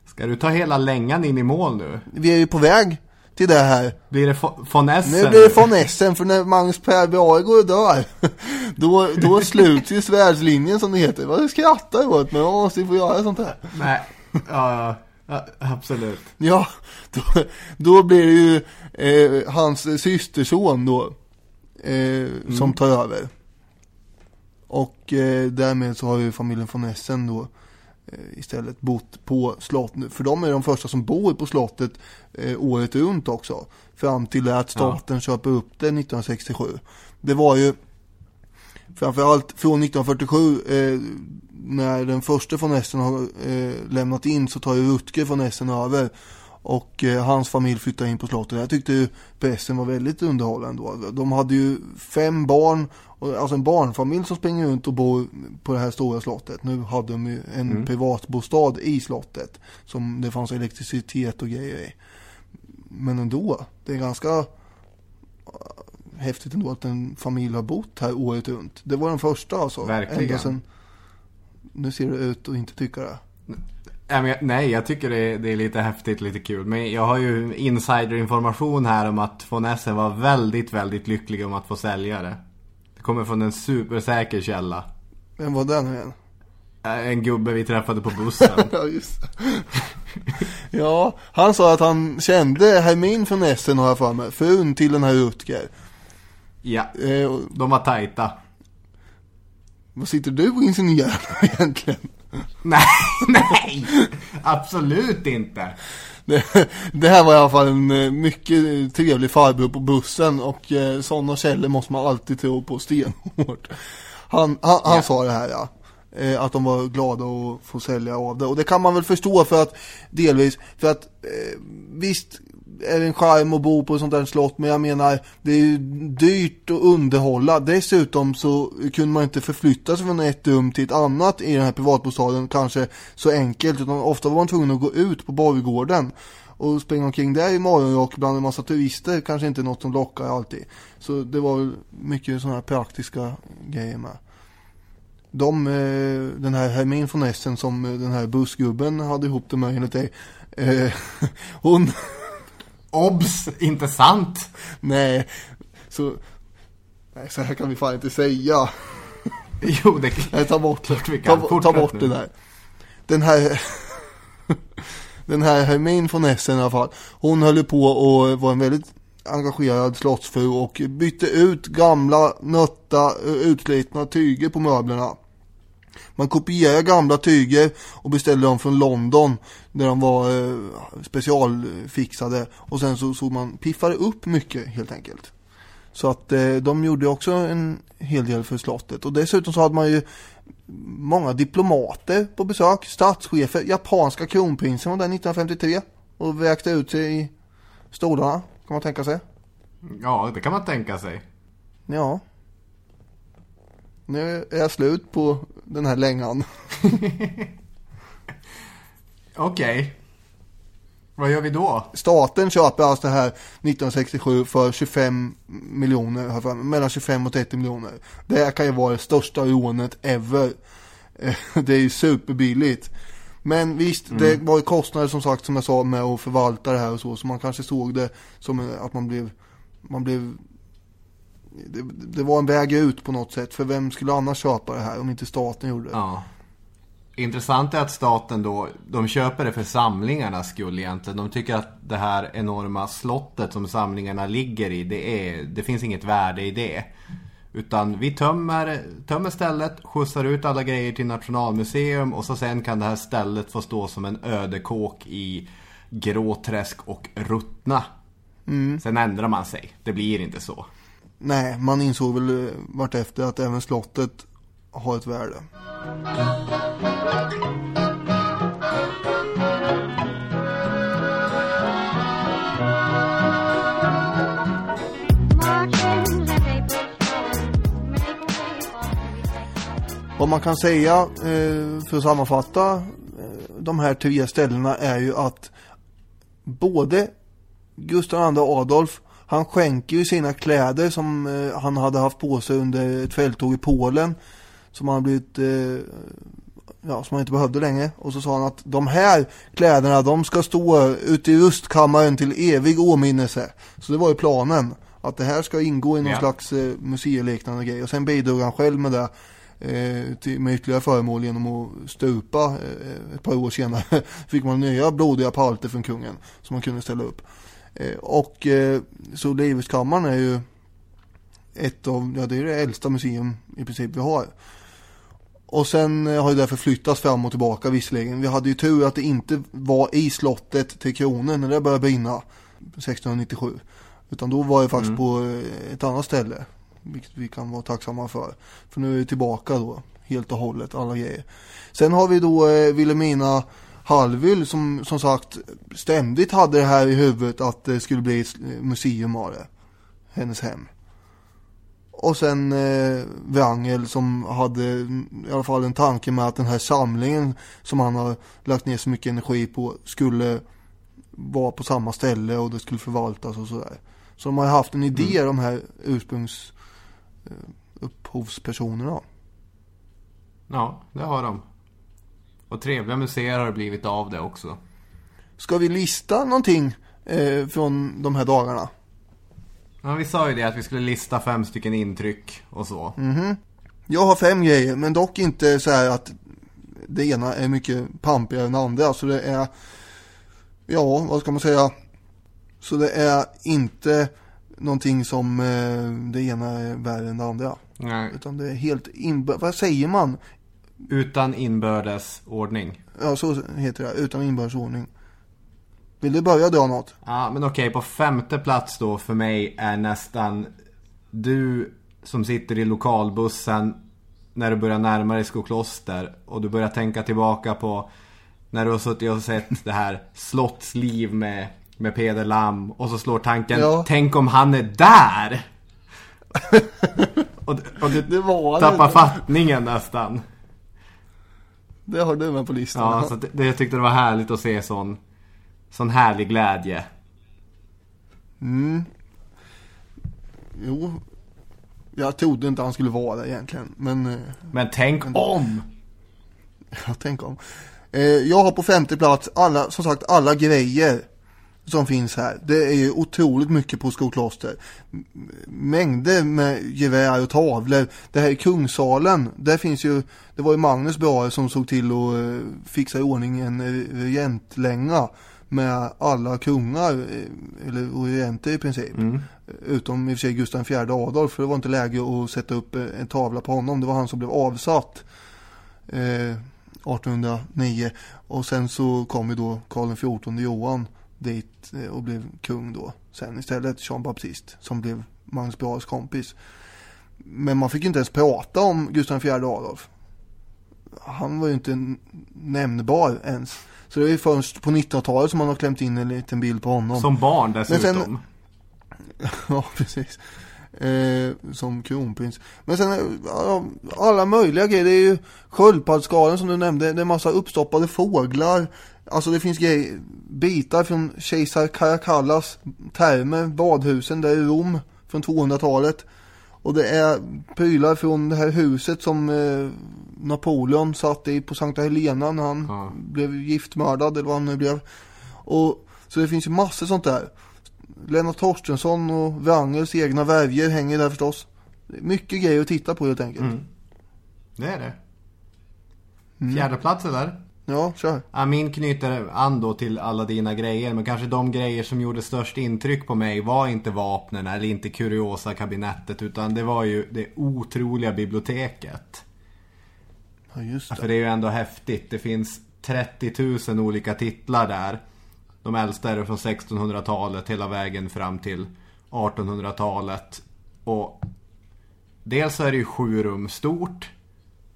Ska du ta hela längan in i mål nu? Vi är ju på väg till det här. Blir det von Essen? Nu blir det von Essen för när Magnus Per Brahe går och dör då, då sluts ju svärdslinjen som det heter. Vad skrattar du åt? Men man måste ju få göra sånt här. Nej, ja, ja, absolut. Ja, då, då blir det ju eh, hans systerson då eh, som tar över. Och eh, därmed så har ju familjen von Essen då eh, istället bott på slottet. För de är de första som bor på slottet eh, året runt också. Fram till att staten köper upp det 1967. Det var ju framförallt från 1947 eh, när den första von Essen har eh, lämnat in så tar ju Rutger von Essen över och eh, hans familj flyttar in på slottet. Jag tyckte ju pressen var väldigt underhållande då. De hade ju fem barn, alltså en barnfamilj som springer runt och bor på det här stora slottet. Nu hade de ju en privatbostad i slottet som det fanns elektricitet och grejer i. Men ändå, det är ganska häftigt ändå att en familj har bott här året runt. Det var den första alltså. Verkligen. Sedan, nu ser det ut att inte tycka det. Nej, jag, tycker det är, det är lite häftigt, lite kul. Men jag har ju insiderinformation här om att von Essen var väldigt, väldigt lycklig om att få sälja det. Det kommer från en supersäker källa. Vem var den igen? Eh, En gubbe vi träffade på bussen. Ja, just det. Ja, han sa att han kände Hermin från Essen har jag för mig. Frun till den här Rutger. Ja, Eh, de var tajta. vad sitter du och insinuerar egentligen? Nej, nej! Absolut inte. Det, det här var i alla fall en eh, mycket trevlig farbror på bussen och eh, sådana källor måste man alltid tro på stenhårt. Han, han, han Ja. sa det här ja. Eh, att de var glada att få sälja av det. Och det kan man väl förstå för att delvis, för att eh, visst är det en charm att bo på ett sånt där slott men jag menar det är ju dyrt att underhålla. Dessutom så kunde man inte förflytta sig från ett rum till ett annat i den här privatbostaden kanske så enkelt utan ofta var man tvungen att gå ut på borggården och springa omkring där i morgonrock bland en massa turister kanske inte något som lockar alltid. Så det var väl mycket sådana här praktiska grejer med. De, eh, den här Hermin von Essen som den här bussgubben hade ihop det med enligt dig. Eh, hon, Obs! Inte sant? nej, så, nej så här kan vi fan inte säga. Jo, det Nej, ta bort det. kan. Ta, ta bort nu. det där. Den här Den här Hermin von Essen i alla fall Hon höll på och var en väldigt engagerad slottsfru och bytte ut gamla, nötta, utslitna tyger på möblerna. Man kopierade gamla tyger och beställde dem från London där de var eh, specialfixade och sen så, så man piffade upp mycket helt enkelt. Så att eh, de gjorde också en hel del för slottet. Och dessutom så hade man ju många diplomater på besök. Statschefer, japanska kronprinsen var där 1953 och väkte ut sig i stolarna, kan man tänka sig. Ja, det kan man tänka sig. Ja. Nu är jag slut på den här längan. Okej. Vad gör vi då? Staten köper alltså det här 1967 för 25 miljoner, mellan 25 och 30 miljoner. Det här kan ju vara det största rånet ever. Det är ju superbilligt. Men visst, det var ju kostnader som sagt som jag sa med att förvalta det här och så. Så man kanske såg det som att man blev, man blev det, det var en väg ut på något sätt. För vem skulle annars köpa det här om inte staten gjorde det? Ja. Intressant är att staten då, de köper det för samlingarnas skull egentligen. De tycker att det här enorma slottet som samlingarna ligger i, det, är, det finns inget värde i det. Utan vi tömmer, tömmer stället, skjutsar ut alla grejer till Nationalmuseum och så sen kan det här stället få stå som en ödekåk i Gråträsk och Ruttna. Sen ändrar man sig, det blir inte så. Nej, man insåg väl eh, vartefter att även slottet har ett värde. Vad man kan säga eh, för att sammanfatta eh, de här tre ställena är ju att både Gustav II Adolf han skänker ju sina kläder som eh, han hade haft på sig under ett fälttåg i Polen som han blivit eh, ja, som han inte behövde längre och så sa han att de här kläderna de ska stå ute i rustkammaren till evig åminnelse. Så det var ju planen att det här ska ingå i någon Ja. slags eh, museiliknande grej och sen bidrog han själv med det eh, till, med ytterligare föremål genom att stupa eh, ett par år senare fick man nya blodiga palter från kungen som man kunde ställa upp. Eh, och eh, så Liveskammaren är ju ett av, ja det är det äldsta museum i princip vi har. Och sen eh, har ju det förflyttats fram och tillbaka visserligen. Vi hade ju tur att det inte var i slottet till kronen när det började brinna 1697. Utan då var det faktiskt på eh, ett annat ställe. Vilket vi kan vara tacksamma för. För nu är det tillbaka då. Helt och hållet, alla grejer. Sen har vi då eh, Wilhelmina Hallwyl som som sagt ständigt hade det här i huvudet att det skulle bli ett museum av det. Hennes hem. Och sen eh, Wrangel som hade mm, i alla fall en tanke med att den här samlingen som han har lagt ner så mycket energi på skulle vara på samma ställe och det skulle förvaltas och sådär. Så de har haft en idé de här ursprungs eh, upphovspersonerna. Ja, det har de. Och trevliga museer har det blivit av det också. Ska vi lista någonting eh, från de här dagarna? Ja, vi sa ju det att vi skulle lista fem stycken intryck och så. Jag har fem grejer men dock inte så här att det ena är mycket pampigare än det andra. Så det är, ja vad ska man säga. Så det är inte någonting som eh, det ena är värre än det andra. Nej. Utan det är helt inbördes, vad säger man? Utan inbördes ordning. Ja så heter det, utan inbördesordning. Vill du börja dra något? Ja, men okej, på femte plats då för mig är nästan du som sitter i lokalbussen när du börjar närma dig Skokloster och du börjar tänka tillbaka på när du har suttit och sett det här slottsliv med, med Peder Lam och så slår tanken, Ja. tänk om han är där! och, och du Det var tappar det. fattningen nästan. Det har du med på listan. Ja, så det, det, jag tyckte det var härligt att se sån, sån härlig glädje. Jo. Jag trodde inte han skulle vara där egentligen. Men eh, Men tänk om! Ja, tänk om. Eh, jag har på femte plats alla, som sagt, alla grejer som finns här. Det är ju otroligt mycket på Skokloster. Mängder med gevär och tavlor. Det här i Kungssalen, där finns ju, det var ju Magnus Brahe som såg till att eh, fixa i ordning en regentlänga med alla kungar, eh, eller regenter i princip. Utom i och för sig Gustav IV Adolf, för det var inte läge att sätta upp eh, en tavla på honom. Det var han som blev avsatt eh, 1809 och sen så kom ju då Karl XIV Johan dit eh, och blev kung då sen istället Jean Baptiste som blev Magnus Brahes kompis. Men man fick ju inte ens prata om Gustav IV Adolf. Han var ju inte nämnbar ens. Så det är ju först på 1900-talet som man har klämt in en liten bild på honom. Som barn dessutom. Ja, precis. Eh, som kronprins. Men sen, alla möjliga grejer. Det är ju sköldpaddsskalen som du nämnde. Det är massa uppstoppade fåglar. Alltså det finns grejer, bitar från kejsar Caracallas termer, badhusen där i Rom från 200-talet. Och det är prylar från det här huset som eh, Napoleon satt i på Sankta Helena när han Ja. blev giftmördad eller vad han nu blev. Och, så det finns ju massor sånt där. Lennart Torstensson och Wrangels egna värvjer hänger där förstås. Mycket grejer att titta på helt enkelt. Mm. Det är det. Fjärde plats eller? Ja, kör. Ja, min knyter an då till alla dina grejer. Men kanske de grejer som gjorde störst intryck på mig var inte vapnen eller inte kuriosa kabinettet. Utan det var ju det otroliga biblioteket. Ja, just det. För det är ju ändå häftigt. Det finns 30 000 olika titlar där. De äldsta är från 1600-talet hela vägen fram till 1800-talet. Och dels så är det ju sju rum stort.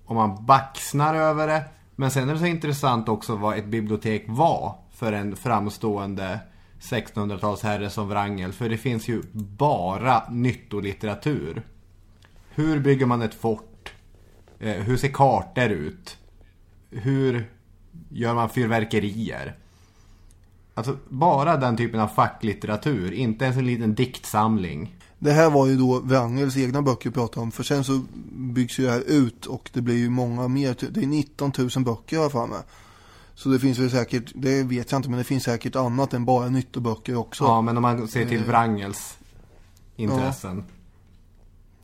Och man baxnar över det. Men sen är det så intressant också vad ett bibliotek var för en framstående 1600-talsherre som Wrangel. För det finns ju bara nyttolitteratur. Hur bygger man ett fort? Eh, hur ser kartor ut? Hur gör man fyrverkerier? Alltså bara den typen av facklitteratur, inte ens en liten diktsamling. Det här var ju då Wrangels egna böcker vi pratade om. För sen så byggs ju det här ut och det blir ju många mer. Det är 19 000 böcker har jag för mig. Så det finns väl säkert, det vet jag inte, men det finns säkert annat än bara nyttoböcker också. Ja, men om man ser till Wrangels intressen.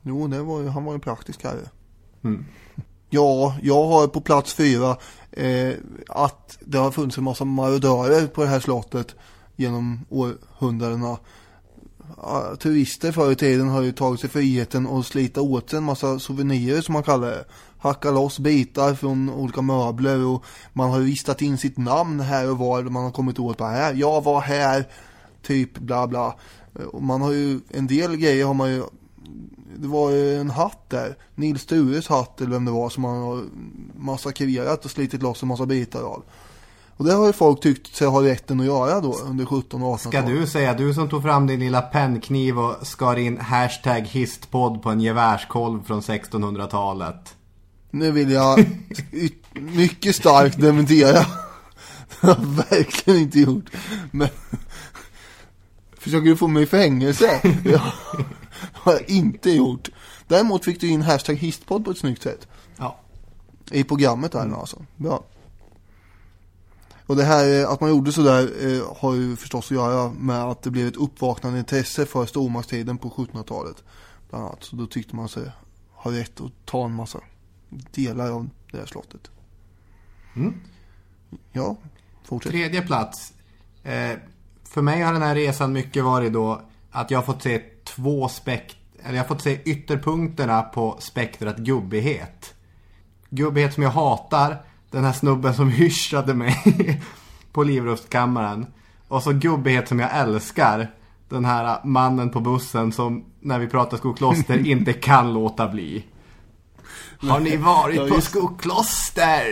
Jo, det var ju, han var ju praktisk herre. Mm. Ja, jag har på plats fyra eh, att det har funnits en massa marodörer på det här slottet genom århundradena. Ja, turister förr i tiden har ju tagit sig friheten att slita åt sig en massa souvenirer som man kallar det. Hacka loss bitar från olika möbler och man har ristat in sitt namn här och var man har kommit åt bara här. Jag var här, typ bla bla. Och man har ju, en del grejer har man ju det var en hatt där. Nils Stures hatt eller vem det var som man har massakrerat och slitit loss en massa bitar av. Och det har ju folk tyckt sig ha rätten att göra då under 17 och 18 Ska du säga, du som tog fram din lilla pennkniv och skar in hashtag histpodd på en gevärskolv från 1600-talet. Nu vill jag mycket starkt dementera. Det har jag verkligen inte gjort. Men försöker du få mig i fängelse? Det har jag inte gjort. Däremot fick du in hashtag histpodd på ett snyggt sätt. Ja. I programmet där nu alltså. Bra. Och det här eh, att man gjorde sådär eh, har ju förstås att göra med att det blev ett uppvaknande intresse för stormaktstiden på 1700-talet. Bland annat. Så då tyckte man sig ha rätt att ta en massa delar av det här slottet. Mm. Ja, fortsätt. Tredje plats. Eh, för mig har den här resan mycket varit då att jag har fått se två spekt... Eller jag har fått se ytterpunkterna på spektrat gubbighet. Gubbighet som jag hatar. Den här snubben som hyschade mig på livrustkammaren. Och så gubbighet som jag älskar. Den här mannen på bussen som när vi pratar skokloster inte kan låta bli. Har ni varit på skokloster?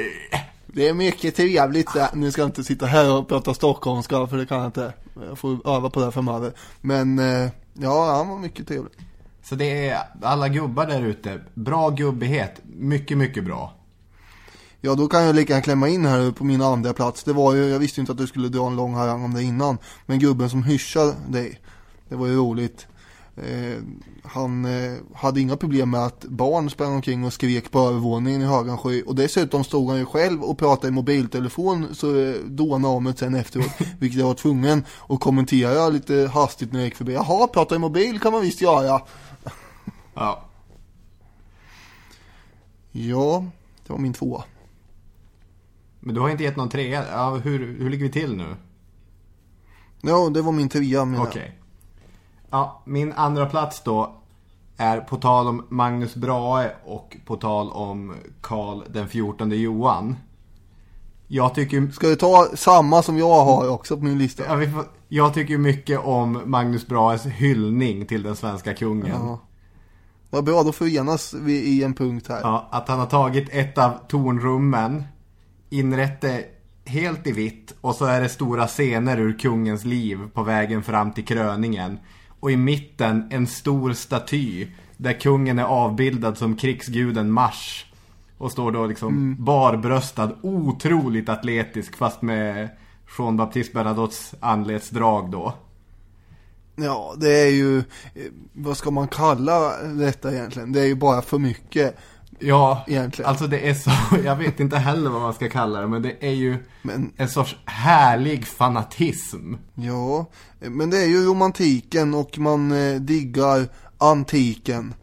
Det är mycket trevligt. där. Nu ska jag inte sitta här och prata stockholmska för det kan jag inte. Jag får öva på det här framöver. Men eh, ja, han var mycket trevlig. Så det är alla gubbar där ute. Bra gubbighet. Mycket, mycket bra. Ja, då kan jag lika gärna klämma in här på min andra plats. Det var ju, jag visste inte att du skulle dra en lång harang om det innan. Men gubben som hyschade dig, det var ju roligt. Eh, han eh, hade inga problem med att barn sprang omkring och skrek på övervåningen i Högansjö. Och dessutom stod han ju själv och pratade i mobiltelefon så eh, dånade om det sen efteråt. vilket jag var tvungen att kommentera lite hastigt när jag gick förbi. Jaha, prata i mobil kan man visst göra. Ja. Ja, det var min tvåa. Men du har inte gett någon trea. Ja, hur, hur ligger vi till nu? Ja, det var min trea menar jag. Ja, min andra plats då är på tal om Magnus Brahe och på tal om Karl den 14 Johan. Jag tycker, Ska du ta samma som jag har också på min lista? ja, vi får, jag tycker mycket om Magnus Brahes hyllning till den svenska kungen. Ja. Vad bra, då förenas vi i en punkt här. Ja, att han har tagit ett av tornrummen, inrett det helt i vitt och så är det stora scener ur kungens liv på vägen fram till kröningen. Och i mitten en stor staty där kungen är avbildad som krigsguden Mars. Och står då liksom barbröstad, otroligt atletisk fast med Jean Baptiste Bernadottes anletsdrag då. Ja, det är ju, eh, vad ska man kalla detta egentligen? Det är ju bara för mycket. Ja, Egentligen. alltså det är så, jag vet inte heller vad man ska kalla det, men det är ju Men- en sorts härlig fanatism. Ja, men det är ju romantiken och man eh, diggar antiken.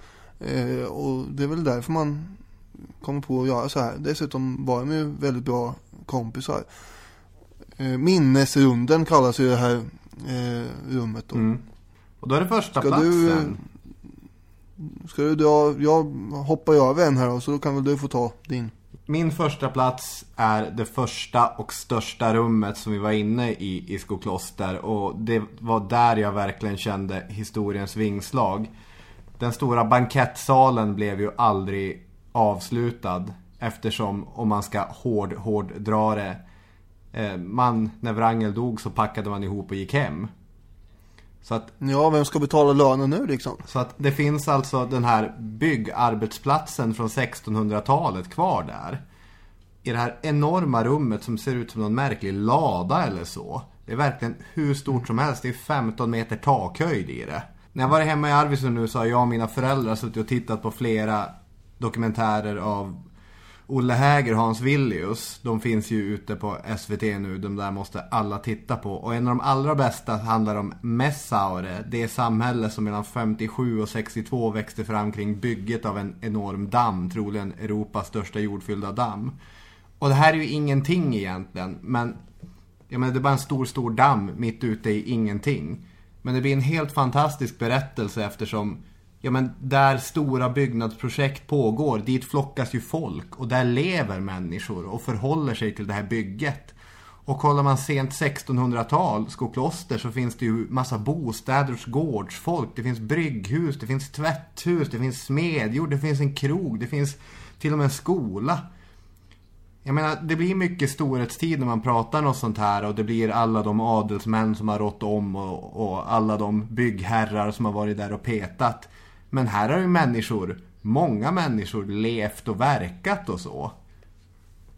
Eh, och det är väl därför man kommer på att göra så här. Dessutom var de ju väldigt bra kompisar. Eh, minnesrunden kallas ju det här eh, rummet då. Mm. Och då är det första Ska platsen. Ska du dra, jag hoppar ju över en här då, så då kan väl du få ta din. Min första plats är det första och största rummet som vi var inne i i Skokloster och det var där jag verkligen kände historiens vingslag. Den stora bankettsalen blev ju aldrig avslutad eftersom om man ska hård, hård dra det eh, man, när Wrangel dog så packade man ihop och gick hem. Så att Ja, vem ska betala lönen nu liksom? så att det finns alltså den här byggarbetsplatsen från 1600-talet kvar där. I det här enorma rummet som ser ut som någon märklig lada eller så. Det är verkligen hur stort som helst. Det är 15 meter takhöjd i det. När jag var hemma i Arvidsjaur nu så har jag och mina föräldrar suttit och tittat på flera dokumentärer av Olle Häger och Hans Villius. De finns ju ute på SVT nu. De där måste alla titta på. Och en av de allra bästa handlar om Messaure. Det samhälle som mellan 57 och 62 växte fram kring bygget av en enorm damm. Troligen Europas största jordfyllda damm. Och det här är ju ingenting egentligen. Men jag menar, det är bara en stor, stor damm mitt ute i ingenting. Men det blir en helt fantastisk berättelse eftersom Ja men där stora byggnadsprojekt pågår, dit flockas ju folk och där lever människor och förhåller sig till det här bygget. Och kollar man sent 1600-tal, Skokloster, så finns det ju massa bostäder hos gårdsfolk. Det finns brygghus, det finns tvätthus, det finns smedjor, det finns en krog, det finns till och med en skola. Jag menar, det blir mycket storhetstid när man pratar något sånt här och det blir alla de adelsmän som har rått om och, och alla de byggherrar som har varit där och petat. Men här har ju människor, många människor, levt och verkat och så.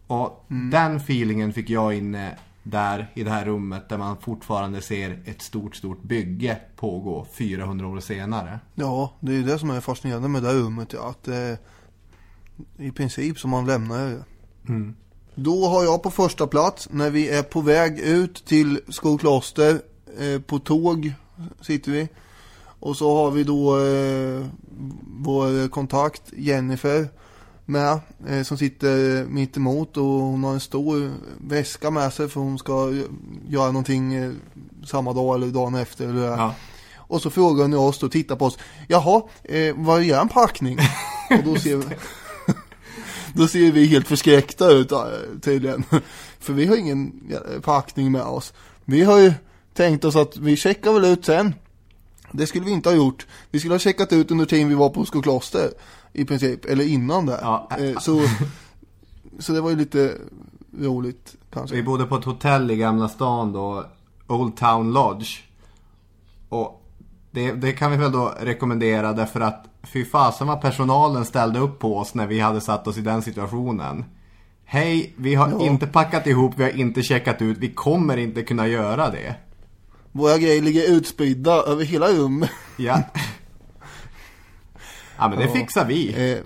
Och den feelingen fick jag inne där i det här rummet där man fortfarande ser ett stort, stort bygge pågå 400 år senare. Ja, det är ju det som är fascinerande med det här rummet. Ja, att det i princip som man lämnar det. Då har jag på första plats när vi är på väg ut till Skokloster. Eh, på tåg sitter vi. Och så har vi då eh, vår kontakt Jennifer med. Eh, som sitter mitt emot och hon har en stor väska med sig för hon ska göra någonting eh, samma dag eller dagen efter. Eller. Ja. Och så frågar hon oss och tittar på oss. Jaha, eh, vad är en packning? och då ser, vi, då ser vi helt förskräckta ut eh, tydligen. För vi har ingen packning med oss. Vi har ju tänkt oss att vi checkar väl ut sen. Det skulle vi inte ha gjort. Vi skulle ha checkat ut under tiden vi var på Skokloster. I princip, eller innan det. Ja. Eh, så, så det var ju lite roligt kanske. Vi bodde på ett hotell i Gamla stan då, Old Town Lodge. Och det, det kan vi väl då rekommendera därför att fy fasen vad personalen ställde upp på oss när vi hade satt oss i den situationen. Hej, vi har Ja. inte packat ihop, vi har inte checkat ut, vi kommer inte kunna göra det. Våra grejer ligger utspridda över hela rummet. Ja. ja men det Ja. fixar vi. Eh,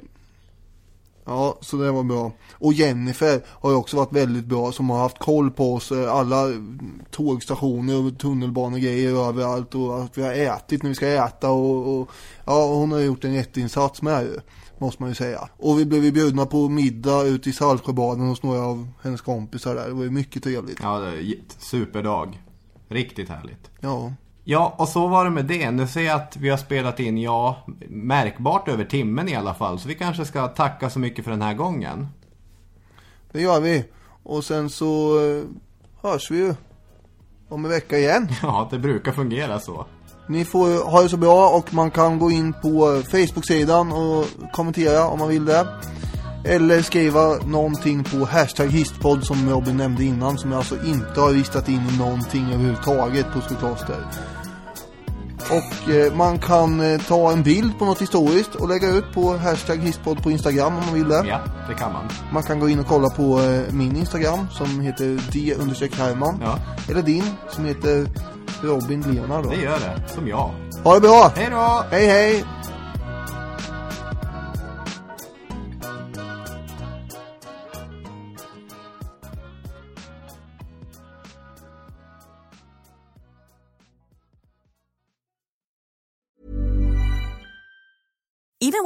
ja, så det var bra. Och Jennifer har ju också varit väldigt bra som har haft koll på oss. eh, Alla tågstationer och tunnelbanegrejer överallt och att vi har ätit när vi ska äta och, och ja, hon har gjort en jätteinsats med det. Måste man ju säga. Och vi blev ju bjudna på middag ute i Saltsjöbaden hos några av hennes kompisar där. Det var ju mycket trevligt. Ja, det j- superdag. Riktigt härligt. Ja. Ja, och så var det med det. Nu ser jag att vi har spelat in, ja, märkbart över timmen i alla fall. Så vi kanske ska tacka så mycket för den här gången. Det gör vi. Och sen så eh, hörs vi ju om en vecka igen. Ja, det brukar fungera så. Ni får ha det så bra och man kan gå in på Facebook-sidan och kommentera om man vill det. Eller skriva någonting på hashtag histpodd som Robin nämnde innan som jag alltså inte har listat in i någonting överhuvudtaget på Skokloster. Och eh, man kan eh, ta en bild på något historiskt och lägga ut på hashtag histpodd på Instagram om man vill det. Ja, det kan man. Man kan gå in och kolla på eh, min Instagram som heter d-herman. Ja. Eller din som heter Robin Leonard då. Det gör det. Som jag. Ha det bra! Hej då! Hej hej!